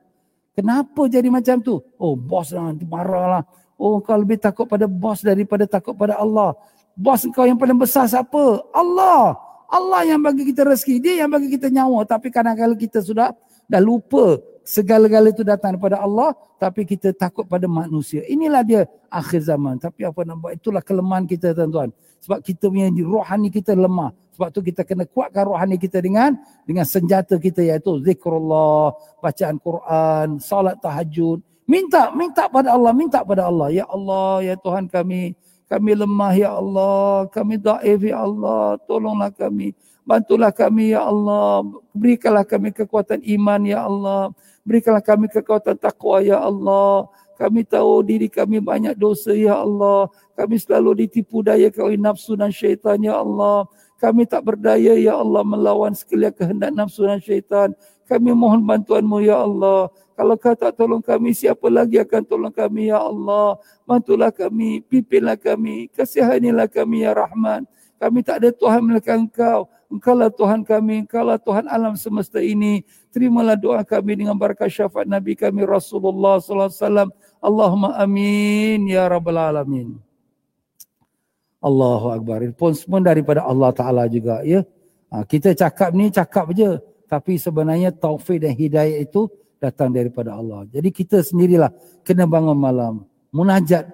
Speaker 1: Kenapa jadi macam tu? Oh bos lah nanti marah lah. Oh kau lebih takut pada bos daripada takut pada Allah. Bos kau yang paling besar siapa? Allah. Allah yang bagi kita rezeki. Dia yang bagi kita nyawa. Tapi kadang-kadang kita sudah dah lupa segala-gala itu datang daripada Allah. Tapi kita takut pada manusia. Inilah dia akhir zaman. Tapi apa buat? Itulah kelemahan kita tuan-tuan. Sebab kita punya rohani kita lemah. Sebab tu kita kena kuatkan rohani kita dengan dengan senjata kita iaitu zikrullah, bacaan Quran, salat tahajud. Minta, minta pada Allah, minta pada Allah. Ya Allah, ya Tuhan kami, kami lemah ya Allah, kami daif ya Allah, tolonglah kami. Bantulah kami ya Allah, berikanlah kami kekuatan iman ya Allah. Berikanlah kami kekuatan takwa ya Allah. Kami tahu diri kami banyak dosa ya Allah. Kami selalu ditipu daya oleh nafsu dan syaitan ya Allah. Kami tak berdaya ya Allah melawan sekalian kehendak nafsu dan syaitan. Kami mohon bantuanmu ya Allah. Kalau kau tak tolong kami, siapa lagi akan tolong kami ya Allah. Bantulah kami, pimpinlah kami, kasihanilah kami ya Rahman. Kami tak ada Tuhan melainkan engkau. Engkaulah Tuhan kami, engkaulah Tuhan alam semesta ini. Terimalah doa kami dengan berkat syafaat Nabi kami Rasulullah sallallahu alaihi wasallam. Allahumma amin ya rabbal alamin. Allahu Akbar. Semua daripada Allah Ta'ala juga. ya. Ha, kita cakap ni cakap je. Tapi sebenarnya taufik dan hidayah itu datang daripada Allah. Jadi kita sendirilah kena bangun malam. Munajat.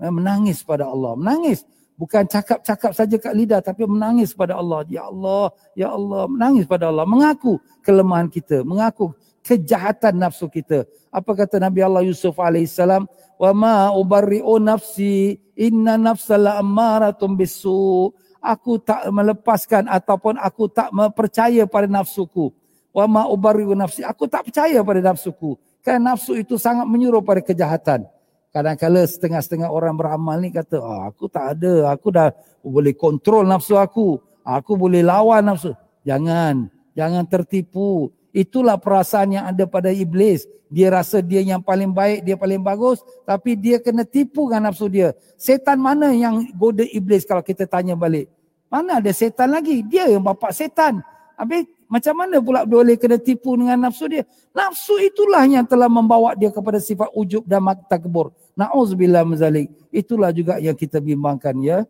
Speaker 1: Eh, menangis pada Allah. Menangis. Bukan cakap-cakap saja kat lidah. Tapi menangis pada Allah. Ya Allah. Ya Allah. Menangis pada Allah. Mengaku kelemahan kita. Mengaku kejahatan nafsu kita. Apa kata Nabi Allah Yusuf alaihissalam? Wa ma ubarri'u nafsi Inna nafsala ammaratun bisu. Aku tak melepaskan ataupun aku tak percaya pada nafsuku. Wa ma ubariu nafsi. Aku tak percaya pada nafsuku. Kerana nafsu itu sangat menyuruh pada kejahatan. Kadang-kadang setengah-setengah orang beramal ni kata, oh, aku tak ada. Aku dah boleh kontrol nafsu aku. Aku boleh lawan nafsu. Jangan. Jangan tertipu. Itulah perasaan yang ada pada iblis. Dia rasa dia yang paling baik, dia paling bagus. Tapi dia kena tipu dengan nafsu dia. Setan mana yang goda iblis kalau kita tanya balik? Mana ada setan lagi? Dia yang bapak setan. Habis macam mana pula boleh kena tipu dengan nafsu dia? Nafsu itulah yang telah membawa dia kepada sifat ujub dan takbur. Na'udzubillah mazalik. Itulah juga yang kita bimbangkan ya.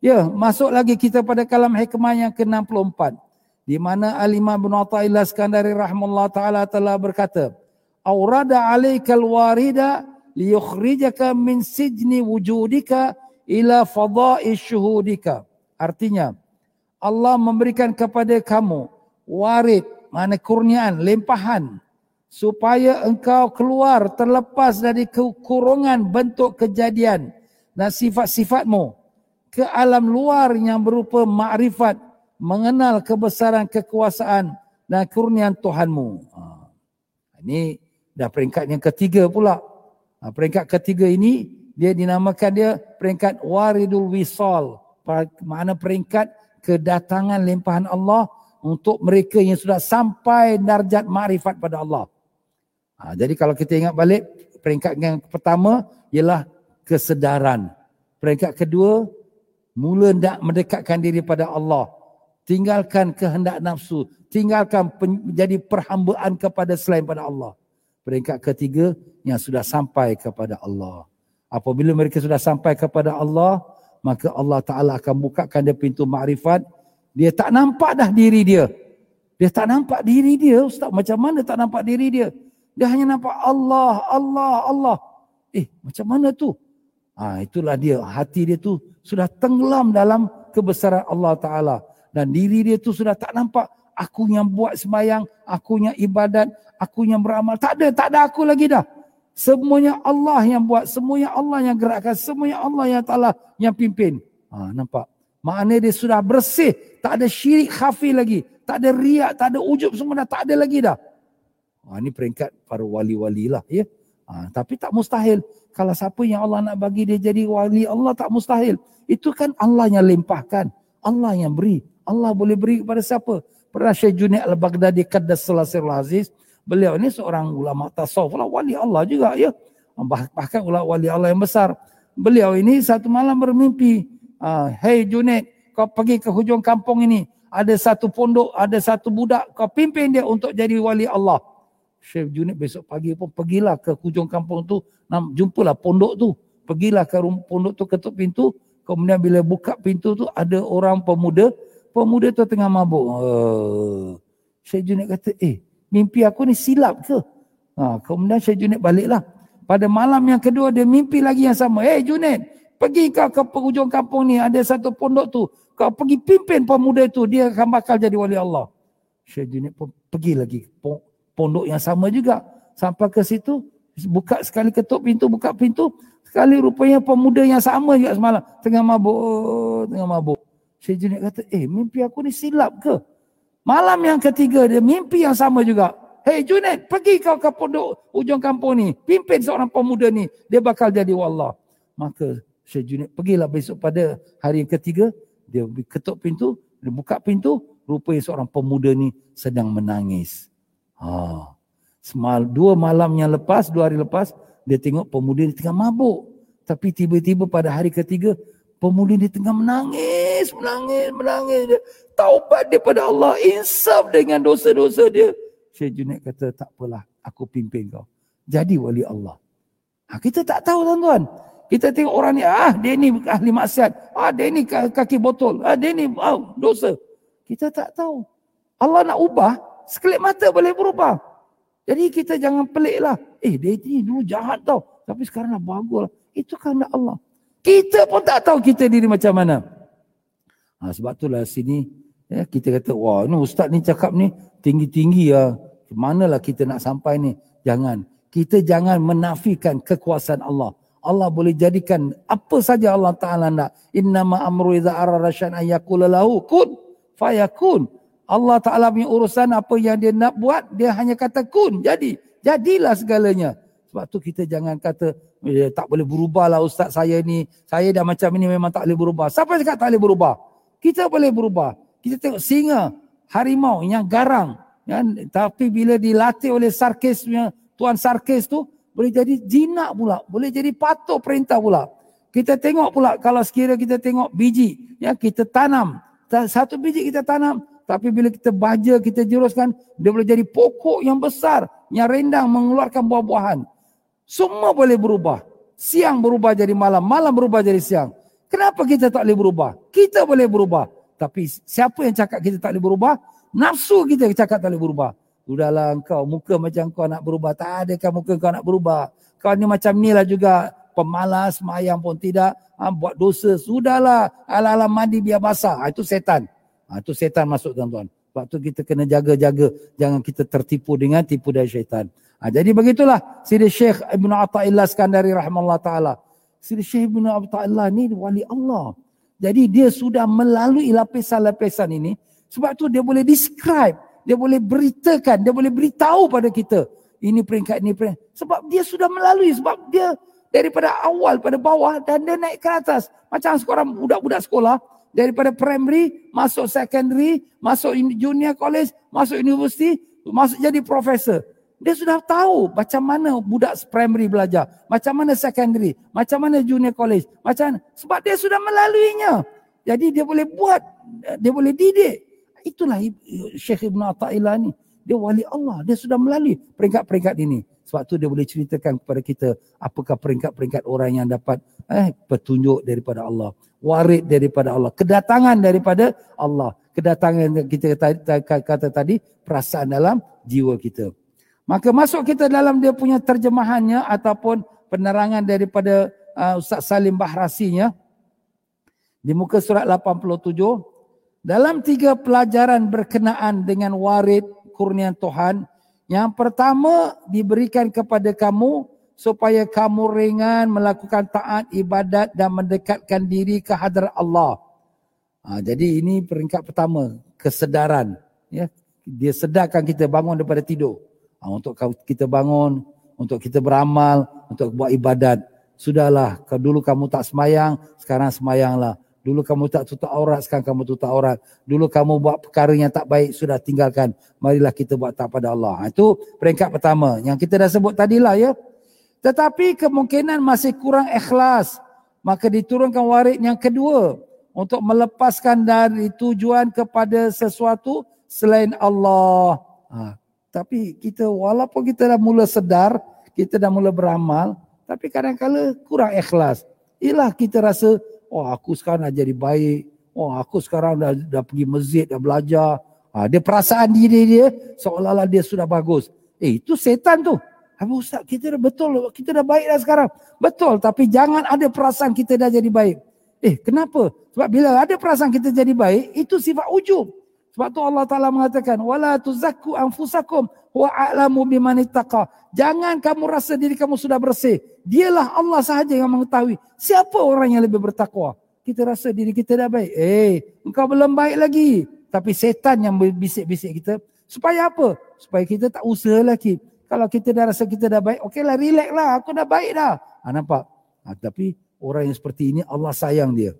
Speaker 1: Ya, masuk lagi kita pada kalam hikmah yang ke-64 di mana Al-Imam bin Athaillah Skandari rahimahullah taala telah berkata, "Aurada 'alaikal warida liyukhrijaka min sijni wujudika ila fada'i syuhudika." Artinya, Allah memberikan kepada kamu warid, mana kurniaan, lempahan supaya engkau keluar terlepas dari kekurungan bentuk kejadian dan sifat-sifatmu ke alam luar yang berupa makrifat mengenal kebesaran kekuasaan dan kurnian Tuhanmu. Ha. Ini dah peringkat yang ketiga pula. Ha, peringkat ketiga ini dia dinamakan dia peringkat waridul wisal. Makna peringkat kedatangan limpahan Allah untuk mereka yang sudah sampai darjat makrifat pada Allah. Ha, jadi kalau kita ingat balik peringkat yang pertama ialah kesedaran. Peringkat kedua mula nak mendekatkan diri pada Allah tinggalkan kehendak nafsu, tinggalkan menjadi perhambaan kepada selain pada Allah. Peringkat ketiga yang sudah sampai kepada Allah. Apabila mereka sudah sampai kepada Allah, maka Allah Taala akan bukakan dia pintu makrifat. Dia tak nampak dah diri dia. Dia tak nampak diri dia, ustaz. Macam mana tak nampak diri dia? Dia hanya nampak Allah, Allah, Allah. Eh, macam mana tu? Ah, itulah dia. Hati dia tu sudah tenggelam dalam kebesaran Allah Taala dan diri dia tu sudah tak nampak aku yang buat sembahyang, aku yang ibadat, aku yang beramal. Tak ada, tak ada aku lagi dah. Semuanya Allah yang buat, semuanya Allah yang gerakkan, semuanya Allah yang Taala yang pimpin. Ha, nampak? Maknanya dia sudah bersih, tak ada syirik khafi lagi, tak ada riak, tak ada ujub semua dah tak ada lagi dah. Ha, ini peringkat para wali-wali lah ya. Ha, tapi tak mustahil. Kalau siapa yang Allah nak bagi dia jadi wali Allah tak mustahil. Itu kan Allah yang limpahkan. Allah yang beri. Allah boleh beri kepada siapa? Pernah Syekh Junaid Al-Baghdadi Qaddas Salasir Aziz. Beliau ni seorang ulama tasawuf lah. Wali Allah juga ya. Bahkan ulama wali Allah yang besar. Beliau ini satu malam bermimpi. Uh, hey Junaid, kau pergi ke hujung kampung ini. Ada satu pondok, ada satu budak. Kau pimpin dia untuk jadi wali Allah. Syekh Junaid besok pagi pun pergilah ke hujung kampung tu. Jumpalah pondok tu. Pergilah ke pondok tu ketuk pintu. Kemudian bila buka pintu tu ada orang pemuda. Pemuda tu tengah mabuk. Uh, Syekh Junaid kata, eh mimpi aku ni silap ke? Ha, kemudian Syekh Junaid baliklah. Pada malam yang kedua dia mimpi lagi yang sama. Eh hey, Junaid, pergi kau ke penghujung kampung ni. Ada satu pondok tu. Kau pergi pimpin pemuda tu. Dia akan bakal jadi wali Allah. Syekh Junaid pun pergi lagi. Pondok yang sama juga. Sampai ke situ. Buka sekali ketuk pintu. Buka pintu. Sekali rupanya pemuda yang sama juga semalam. Tengah mabuk. Tengah mabuk. Syekh Junaid kata, eh mimpi aku ni silap ke? Malam yang ketiga dia mimpi yang sama juga. Hei Junaid, pergi kau ke pondok ujung kampung ni. Pimpin seorang pemuda ni. Dia bakal jadi wallah. Maka Syekh Junaid pergilah besok pada hari yang ketiga. Dia ketuk pintu. Dia buka pintu. Rupanya seorang pemuda ni sedang menangis. Ha. Semal, dua malam yang lepas, dua hari lepas. Dia tengok pemuda ni tengah mabuk. Tapi tiba-tiba pada hari ketiga. Pemuda ni tengah menangis, menangis, menangis. Dia taubat daripada Allah. Insaf dengan dosa-dosa dia. Syekh Junaid kata, tak apalah, aku pimpin kau. Jadi wali Allah. Ha, kita tak tahu tuan-tuan. Kita tengok orang ni, ah dia ni ahli maksiat. Ah dia ni kaki botol. Ah dia ni oh, dosa. Kita tak tahu. Allah nak ubah, sekelip mata boleh berubah. Jadi kita jangan pelik lah. Eh dia ni dulu jahat tau. Tapi sekarang dah bagus lah. Itu kerana Allah. Kita pun tak tahu kita diri macam mana. Ha, sebab itulah sini ya, kita kata, wah ni ustaz ni cakap ni tinggi-tinggi ya. Manalah kita nak sampai ni? Jangan. Kita jangan menafikan kekuasaan Allah. Allah boleh jadikan apa saja Allah Ta'ala nak. Innama amru iza arara syan ayyakula lahu kun fayakun. Allah Ta'ala punya urusan apa yang dia nak buat, dia hanya kata kun. Jadi, jadilah segalanya. Sebab tu kita jangan kata, eh, tak boleh berubah lah ustaz saya ni. Saya dah macam ini memang tak boleh berubah. Siapa cakap tak boleh berubah? Kita boleh berubah. Kita tengok singa, harimau yang garang. Ya, tapi bila dilatih oleh sarkisnya, tuan sarkis tu, boleh jadi jinak pula. Boleh jadi patuh perintah pula. Kita tengok pula kalau sekiranya kita tengok biji. ya Kita tanam. Satu biji kita tanam. Tapi bila kita baja, kita juruskan. Dia boleh jadi pokok yang besar. Yang rendang mengeluarkan buah-buahan. Semua boleh berubah. Siang berubah jadi malam. Malam berubah jadi siang. Kenapa kita tak boleh berubah? Kita boleh berubah. Tapi siapa yang cakap kita tak boleh berubah? Nafsu kita cakap tak boleh berubah. Sudahlah kau muka macam kau nak berubah. Tak ada kan muka kau nak berubah. Kau ni macam ni lah juga. Pemalas, mayang pun tidak. Ha, buat dosa. Sudahlah. Ala-ala mandi biar basah. Ha, itu setan. Ha, itu setan masuk tuan-tuan. Sebab tu kita kena jaga-jaga. Jangan kita tertipu dengan tipu dari syaitan. Ha, jadi begitulah. Sidi Syekh Ibn Atta'illah Skandari rahmatullah ta'ala. Sidi Syekh Ibn Atta'illah ni wali Allah. Jadi dia sudah melalui lapisan-lapisan ini. Sebab tu dia boleh describe. Dia boleh beritakan. Dia boleh beritahu pada kita. Ini peringkat, ini peringkat. Sebab dia sudah melalui. Sebab dia daripada awal pada bawah dan dia naik ke atas. Macam sekarang budak-budak sekolah. Daripada primary, masuk secondary, masuk junior college, masuk universiti, masuk jadi profesor. Dia sudah tahu macam mana budak primary belajar. Macam mana secondary. Macam mana junior college. Macam mana. Sebab dia sudah melaluinya. Jadi dia boleh buat. Dia boleh didik. Itulah Syekh Ibn Atta'illah ni. Dia wali Allah. Dia sudah melalui peringkat-peringkat ini. Sebab tu dia boleh ceritakan kepada kita. Apakah peringkat-peringkat orang yang dapat eh, petunjuk daripada Allah. Warid daripada Allah. Kedatangan daripada Allah. Kedatangan kita kata, kata tadi. Perasaan dalam jiwa kita. Maka masuk kita dalam dia punya terjemahannya ataupun penerangan daripada uh, Ustaz Salim Bahrasinya di muka surat 87 dalam tiga pelajaran berkenaan dengan warid kurnian Tuhan yang pertama diberikan kepada kamu supaya kamu ringan melakukan taat ibadat dan mendekatkan diri ke hadrat Allah. Ha, jadi ini peringkat pertama kesedaran ya dia sedarkan kita bangun daripada tidur. Ha, untuk kita bangun, untuk kita beramal, untuk buat ibadat. Sudahlah, dulu kamu tak semayang, sekarang semayanglah. Dulu kamu tak tutup aurat, sekarang kamu tutup aurat. Dulu kamu buat perkara yang tak baik, sudah tinggalkan. Marilah kita buat tak pada Allah. Ha, itu peringkat pertama. Yang kita dah sebut tadilah ya. Tetapi kemungkinan masih kurang ikhlas. Maka diturunkan warid yang kedua. Untuk melepaskan dari tujuan kepada sesuatu selain Allah. Ha, tapi kita walaupun kita dah mula sedar, kita dah mula beramal, Tapi kadang-kala kurang ikhlas. Ialah kita rasa, oh aku sekarang dah jadi baik. Oh aku sekarang dah, dah pergi masjid, dah belajar. Ha, dia perasaan diri dia seolah-olah dia sudah bagus. Eh itu setan tu. Abu Ustaz, kita dah betul, kita dah baik dah sekarang. Betul, tapi jangan ada perasaan kita dah jadi baik. Eh, kenapa? Sebab bila ada perasaan kita jadi baik, itu sifat ujub. Sebab tu Allah Taala mengatakan, "Wala tuzakku anfusakum wa a'lamu biman ittaqa." Jangan kamu rasa diri kamu sudah bersih. Dialah Allah sahaja yang mengetahui siapa orang yang lebih bertakwa. Kita rasa diri kita dah baik. Eh, engkau belum baik lagi. Tapi setan yang bisik-bisik kita. Supaya apa? Supaya kita tak usaha lagi. Kalau kita dah rasa kita dah baik, okeylah relax lah. Aku dah baik dah. Ha, nampak? Ha, tapi orang yang seperti ini Allah sayang dia.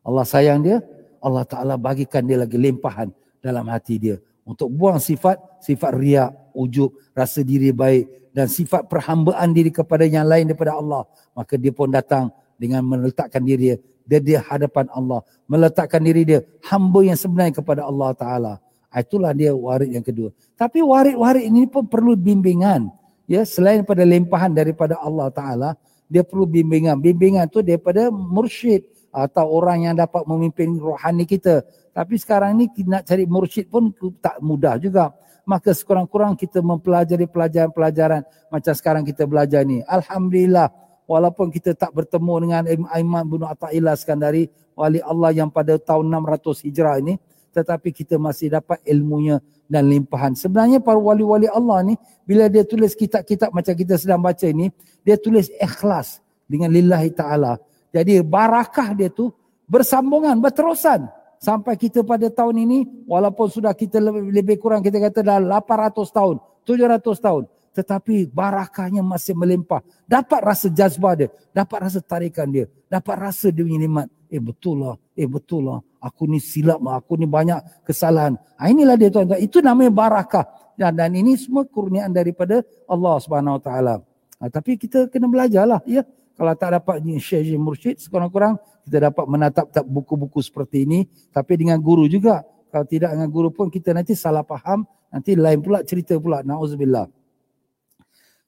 Speaker 1: Allah sayang dia. Allah Ta'ala bagikan dia lagi limpahan dalam hati dia. Untuk buang sifat, sifat riak, ujub, rasa diri baik. Dan sifat perhambaan diri kepada yang lain daripada Allah. Maka dia pun datang dengan meletakkan diri dia. Dia di hadapan Allah. Meletakkan diri dia hamba yang sebenarnya kepada Allah Ta'ala. Ah, itulah dia warid yang kedua. Tapi warid-warid ini pun perlu bimbingan. Ya, selain pada limpahan daripada Allah Taala, dia perlu bimbingan. Bimbingan tu daripada mursyid atau orang yang dapat memimpin rohani kita. Tapi sekarang ni nak cari mursyid pun tak mudah juga. Maka sekurang-kurang kita mempelajari pelajaran-pelajaran macam sekarang kita belajar ni. Alhamdulillah walaupun kita tak bertemu dengan Imam bin Atta'illah Skandari wali Allah yang pada tahun 600 Hijrah ini tetapi kita masih dapat ilmunya dan limpahan. Sebenarnya para wali-wali Allah ni bila dia tulis kitab-kitab macam kita sedang baca ini, dia tulis ikhlas dengan lillahi taala. Jadi barakah dia tu bersambungan, berterusan sampai kita pada tahun ini walaupun sudah kita lebih, lebih kurang kita kata dah 800 tahun, 700 tahun, tetapi barakahnya masih melimpah. Dapat rasa jazbah dia, dapat rasa tarikan dia, dapat rasa dia punya nikmat. Eh betul lah, eh betul lah aku ni silap, aku ni banyak kesalahan. Ha, inilah dia tuan-tuan. Itu namanya barakah. Dan, dan ini semua kurniaan daripada Allah Taala. Ha, tapi kita kena belajarlah. Ya? Kalau tak dapat share mursyid, sekurang-kurang kita dapat menatap buku-buku seperti ini. Tapi dengan guru juga. Kalau tidak dengan guru pun kita nanti salah faham. Nanti lain pula cerita pula. Na'udzubillah.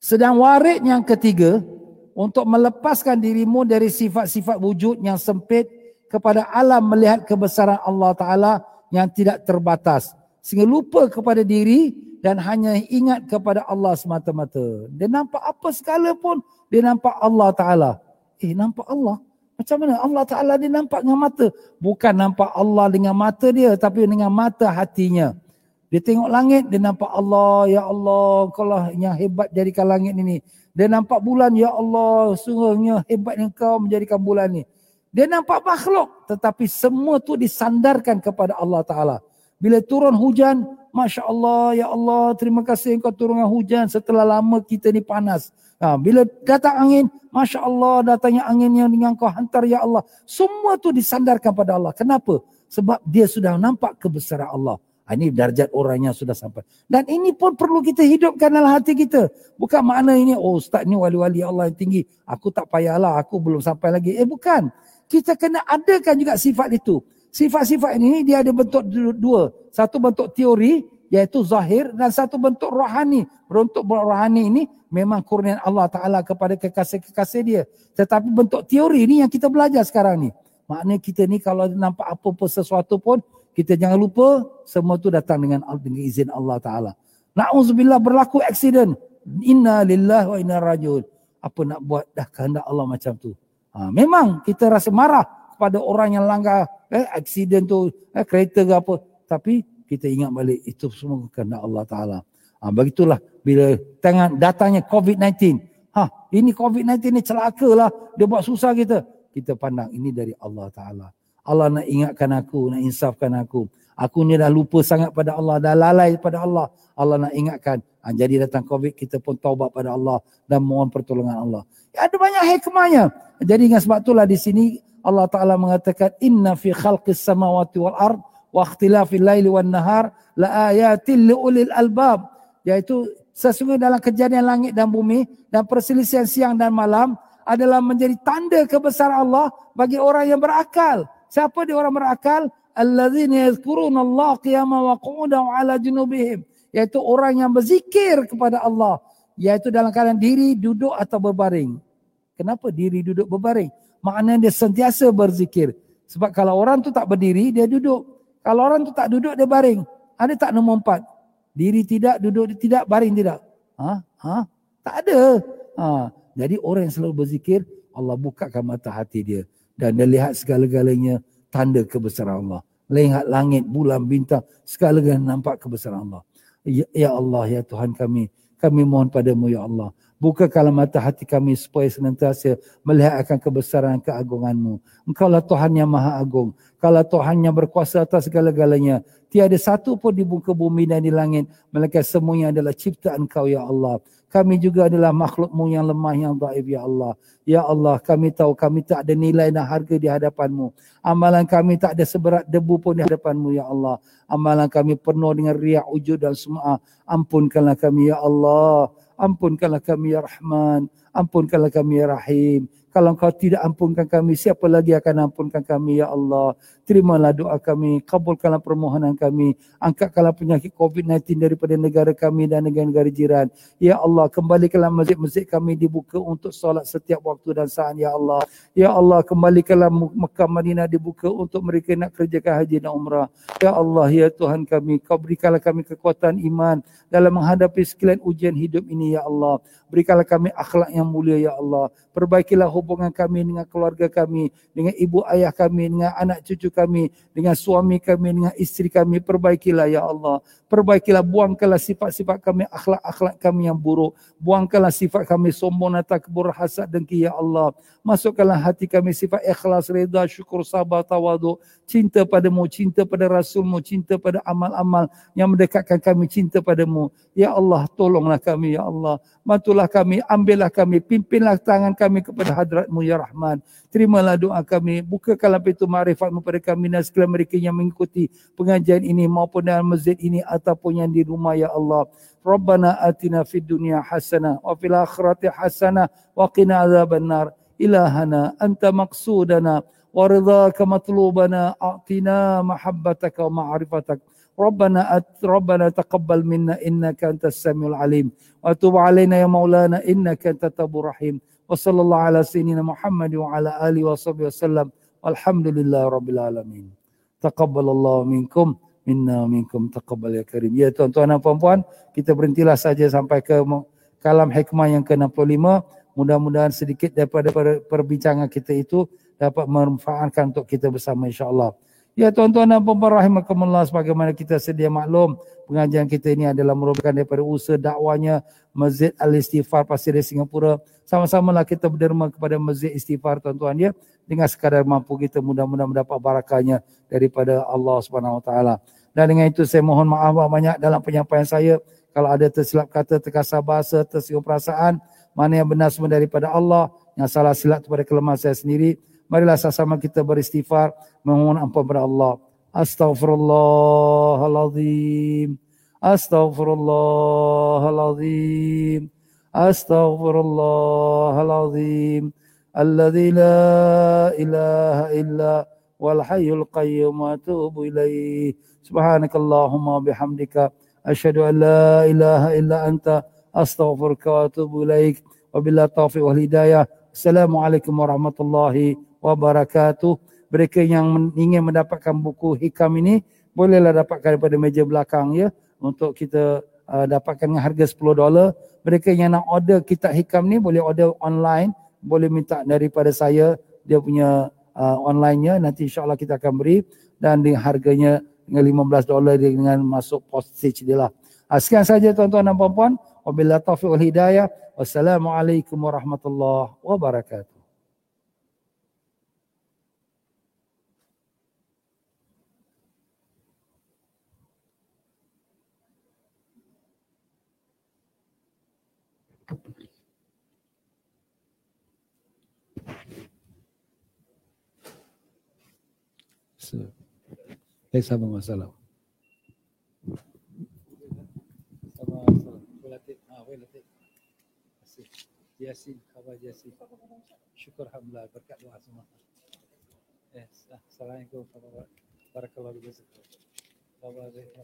Speaker 1: Sedang warid yang ketiga, untuk melepaskan dirimu dari sifat-sifat wujud yang sempit kepada alam melihat kebesaran Allah Ta'ala yang tidak terbatas. Sehingga lupa kepada diri dan hanya ingat kepada Allah semata-mata. Dia nampak apa segala pun, dia nampak Allah Ta'ala. Eh, nampak Allah? Macam mana Allah Ta'ala dia nampak dengan mata? Bukan nampak Allah dengan mata dia, tapi dengan mata hatinya. Dia tengok langit, dia nampak Allah, Ya Allah, kau lah yang hebat jadikan langit ini. Dia nampak bulan, Ya Allah, sungguhnya hebat yang kau menjadikan bulan ini. Dia nampak makhluk tetapi semua tu disandarkan kepada Allah Ta'ala. Bila turun hujan, Masya Allah, Ya Allah, terima kasih engkau turunkan hujan setelah lama kita ni panas. Ha, bila datang angin, Masya Allah, datangnya angin yang dengan kau hantar, Ya Allah. Semua tu disandarkan pada Allah. Kenapa? Sebab dia sudah nampak kebesaran Allah. Ha, ini darjat orang yang sudah sampai. Dan ini pun perlu kita hidupkan dalam hati kita. Bukan makna ini, oh Ustaz ni wali-wali Allah yang tinggi. Aku tak payahlah, aku belum sampai lagi. Eh bukan kita kena adakan juga sifat itu. Sifat-sifat ini dia ada bentuk dua. Satu bentuk teori iaitu zahir dan satu bentuk rohani. Bentuk rohani ini memang kurnian Allah Ta'ala kepada kekasih-kekasih dia. Tetapi bentuk teori ini yang kita belajar sekarang ni. Maknanya kita ni kalau nampak apa-apa sesuatu pun kita jangan lupa semua tu datang dengan, dengan izin Allah Ta'ala. Na'udzubillah berlaku aksiden. Inna lillahi wa inna rajul. Apa nak buat dah kehendak Allah macam tu. Ha, memang kita rasa marah kepada orang yang langgar eh, aksiden tu, eh, kereta ke apa. Tapi kita ingat balik itu semua kerana Allah Ta'ala. Ha, begitulah bila tengah datangnya COVID-19. Ha, ini COVID-19 ni celaka lah. Dia buat susah kita. Kita pandang ini dari Allah Ta'ala. Allah nak ingatkan aku, nak insafkan aku. Aku ni dah lupa sangat pada Allah, dah lalai pada Allah. Allah nak ingatkan. Ha, jadi datang COVID, kita pun taubat pada Allah dan mohon pertolongan Allah. Ya, ada banyak hikmahnya. Jadi dengan sebab itulah di sini Allah Taala mengatakan inna fi khalqis samawati wal ard wa ikhtilafil laili wan nahar la ayatil liulil albab yaitu sesungguhnya dalam kejadian langit dan bumi dan perselisihan siang dan malam adalah menjadi tanda kebesaran Allah bagi orang yang berakal. Siapa dia orang berakal? Alladzina yadhkuruna Allah qiyaman wa qu'udan ala junubihim. Yaitu orang yang berzikir kepada Allah Iaitu dalam keadaan diri, duduk atau berbaring. Kenapa diri duduk berbaring? Maknanya dia sentiasa berzikir. Sebab kalau orang tu tak berdiri, dia duduk. Kalau orang tu tak duduk, dia baring. Ada tak nombor empat? Diri tidak, duduk tidak, baring tidak. Ha? Ha? Tak ada. Ha. Jadi orang yang selalu berzikir, Allah bukakan mata hati dia. Dan dia lihat segala-galanya tanda kebesaran Allah. Lihat langit, bulan, bintang, segala-galanya nampak kebesaran Allah. Ya, ya Allah, ya Tuhan kami, kami mohon padamu ya Allah. Bukakanlah mata hati kami supaya senantiasa melihat akan kebesaran keagunganmu. Engkau lah Tuhan yang maha agung. Kalau Tuhan yang berkuasa atas segala-galanya. Tiada satu pun di muka bumi dan di langit. Melainkan semuanya adalah ciptaan kau ya Allah. Kami juga adalah makhlukmu yang lemah yang daif ya Allah. Ya Allah kami tahu kami tak ada nilai dan harga di hadapanmu. Amalan kami tak ada seberat debu pun di hadapanmu ya Allah. Amalan kami penuh dengan riak, wujud dan semua. Ampunkanlah kami ya Allah. Ampunkanlah kami ya Rahman. Ampunkanlah kami ya Rahim. Kalau engkau tidak ampunkan kami, siapa lagi akan ampunkan kami ya Allah. Terimalah doa kami, kabulkanlah permohonan kami. Angkatkanlah penyakit COVID-19 daripada negara kami dan negara-negara jiran. Ya Allah, kembalikanlah masjid-masjid kami dibuka untuk solat setiap waktu dan saat ya Allah. Ya Allah, kembalikanlah Mekah Madinah dibuka untuk mereka nak kerjakan haji dan umrah. Ya Allah, ya Tuhan kami, kau berikanlah kami kekuatan iman dalam menghadapi sekalian ujian hidup ini ya Allah. Berikanlah kami akhlak yang mulia ya Allah. Perbaikilah hubungan kami dengan keluarga kami, dengan ibu ayah kami, dengan anak cucu kami, dengan suami kami, dengan isteri kami. Perbaikilah ya Allah. Perbaikilah, buangkanlah sifat-sifat kami, akhlak-akhlak kami yang buruk. Buangkanlah sifat kami sombong, takbur, hasad, dengki ya Allah. Masukkanlah hati kami sifat ikhlas, reda, syukur, sabar, tawadu. Cinta padamu, cinta pada Rasulmu, cinta pada amal-amal yang mendekatkan kami cinta padamu. Ya Allah, tolonglah kami ya Allah. Bantulah kami, ambillah kami, pimpinlah tangan kami kepada hadratmu ya Rahman. Terimalah doa kami, bukakanlah pintu ma'rifatmu pada kami dan segala mereka yang mengikuti pengajian ini maupun dalam masjid ini ataupun yang di rumah ya Allah. Rabbana atina fid dunya hasanah wa fil akhirati hasanah wa qina azaban nar. Ilahana anta maqsudana wa ridhaka matlubana a'tina mahabbataka wa ma'rifataka. ربنا أت ربنا تقبل منا انك انت السميع العليم وتب علينا يا مولانا انك انت التواب الرحيم وصلى الله على سيدنا محمد وعلى آله وصحبه وسلم والحمد لله رب العالمين تقبل الله منكم minkum. Taqabbal ya karim. Ya tuan-tuan dan puan-puan kita berhentilah saja sampai ke kalam hikmah yang ke-65. Mudah-mudahan sedikit daripada perbincangan kita itu dapat memanfaatkan untuk kita bersama insyaAllah. Ya tuan-tuan dan puan-puan rahimakumullah sebagaimana kita sedia maklum pengajian kita ini adalah merupakan daripada usaha dakwanya Masjid Al-Istighfar Pasir Singapura. Sama-samalah kita berderma kepada Masjid Istighfar tuan-tuan ya dengan sekadar mampu kita mudah-mudahan mendapat barakahnya daripada Allah Subhanahu Wa Taala. Dan dengan itu saya mohon maaf banyak dalam penyampaian saya kalau ada tersilap kata, terkasar bahasa, tersinggung perasaan, mana yang benar semua daripada Allah, yang salah silap kepada kelemahan saya sendiri. Marilah sama-sama kita beristighfar memohon ampun kepada Allah. Astaghfirullahalazim. Astaghfirullahalazim. Astaghfirullahalazim. Alladzi la ilaha illa wal hayyul qayyum wa atubu ilaih. Subhanakallahumma bihamdika asyhadu an la ilaha illa anta astaghfiruka wa atubu ilaik. Wabillahi taufiq wal hidayah. Assalamualaikum warahmatullahi wabarakatuh wabarakatuh. Mereka yang ingin mendapatkan buku hikam ini bolehlah dapatkan daripada meja belakang ya untuk kita uh, dapatkan dengan harga 10 dolar. Mereka yang nak order kitab hikam ni boleh order online, boleh minta daripada saya dia punya uh, online-nya nanti insya-Allah kita akan beri dan dengan harganya dengan 15 dolar dengan masuk postage dia lah. Uh, sekian saja tuan-tuan dan puan-puan. Wabillahi taufiq wal hidayah. Wassalamualaikum warahmatullahi wabarakatuh. Baik, sama Mas Salam. Ah, Yasin, khabar Yasin. Syukur Alhamdulillah, berkat doa semua. Eh, Assalamualaikum warahmatullahi wabarakatuh. Barakallahu wabarakatuh. Khabar Zahid,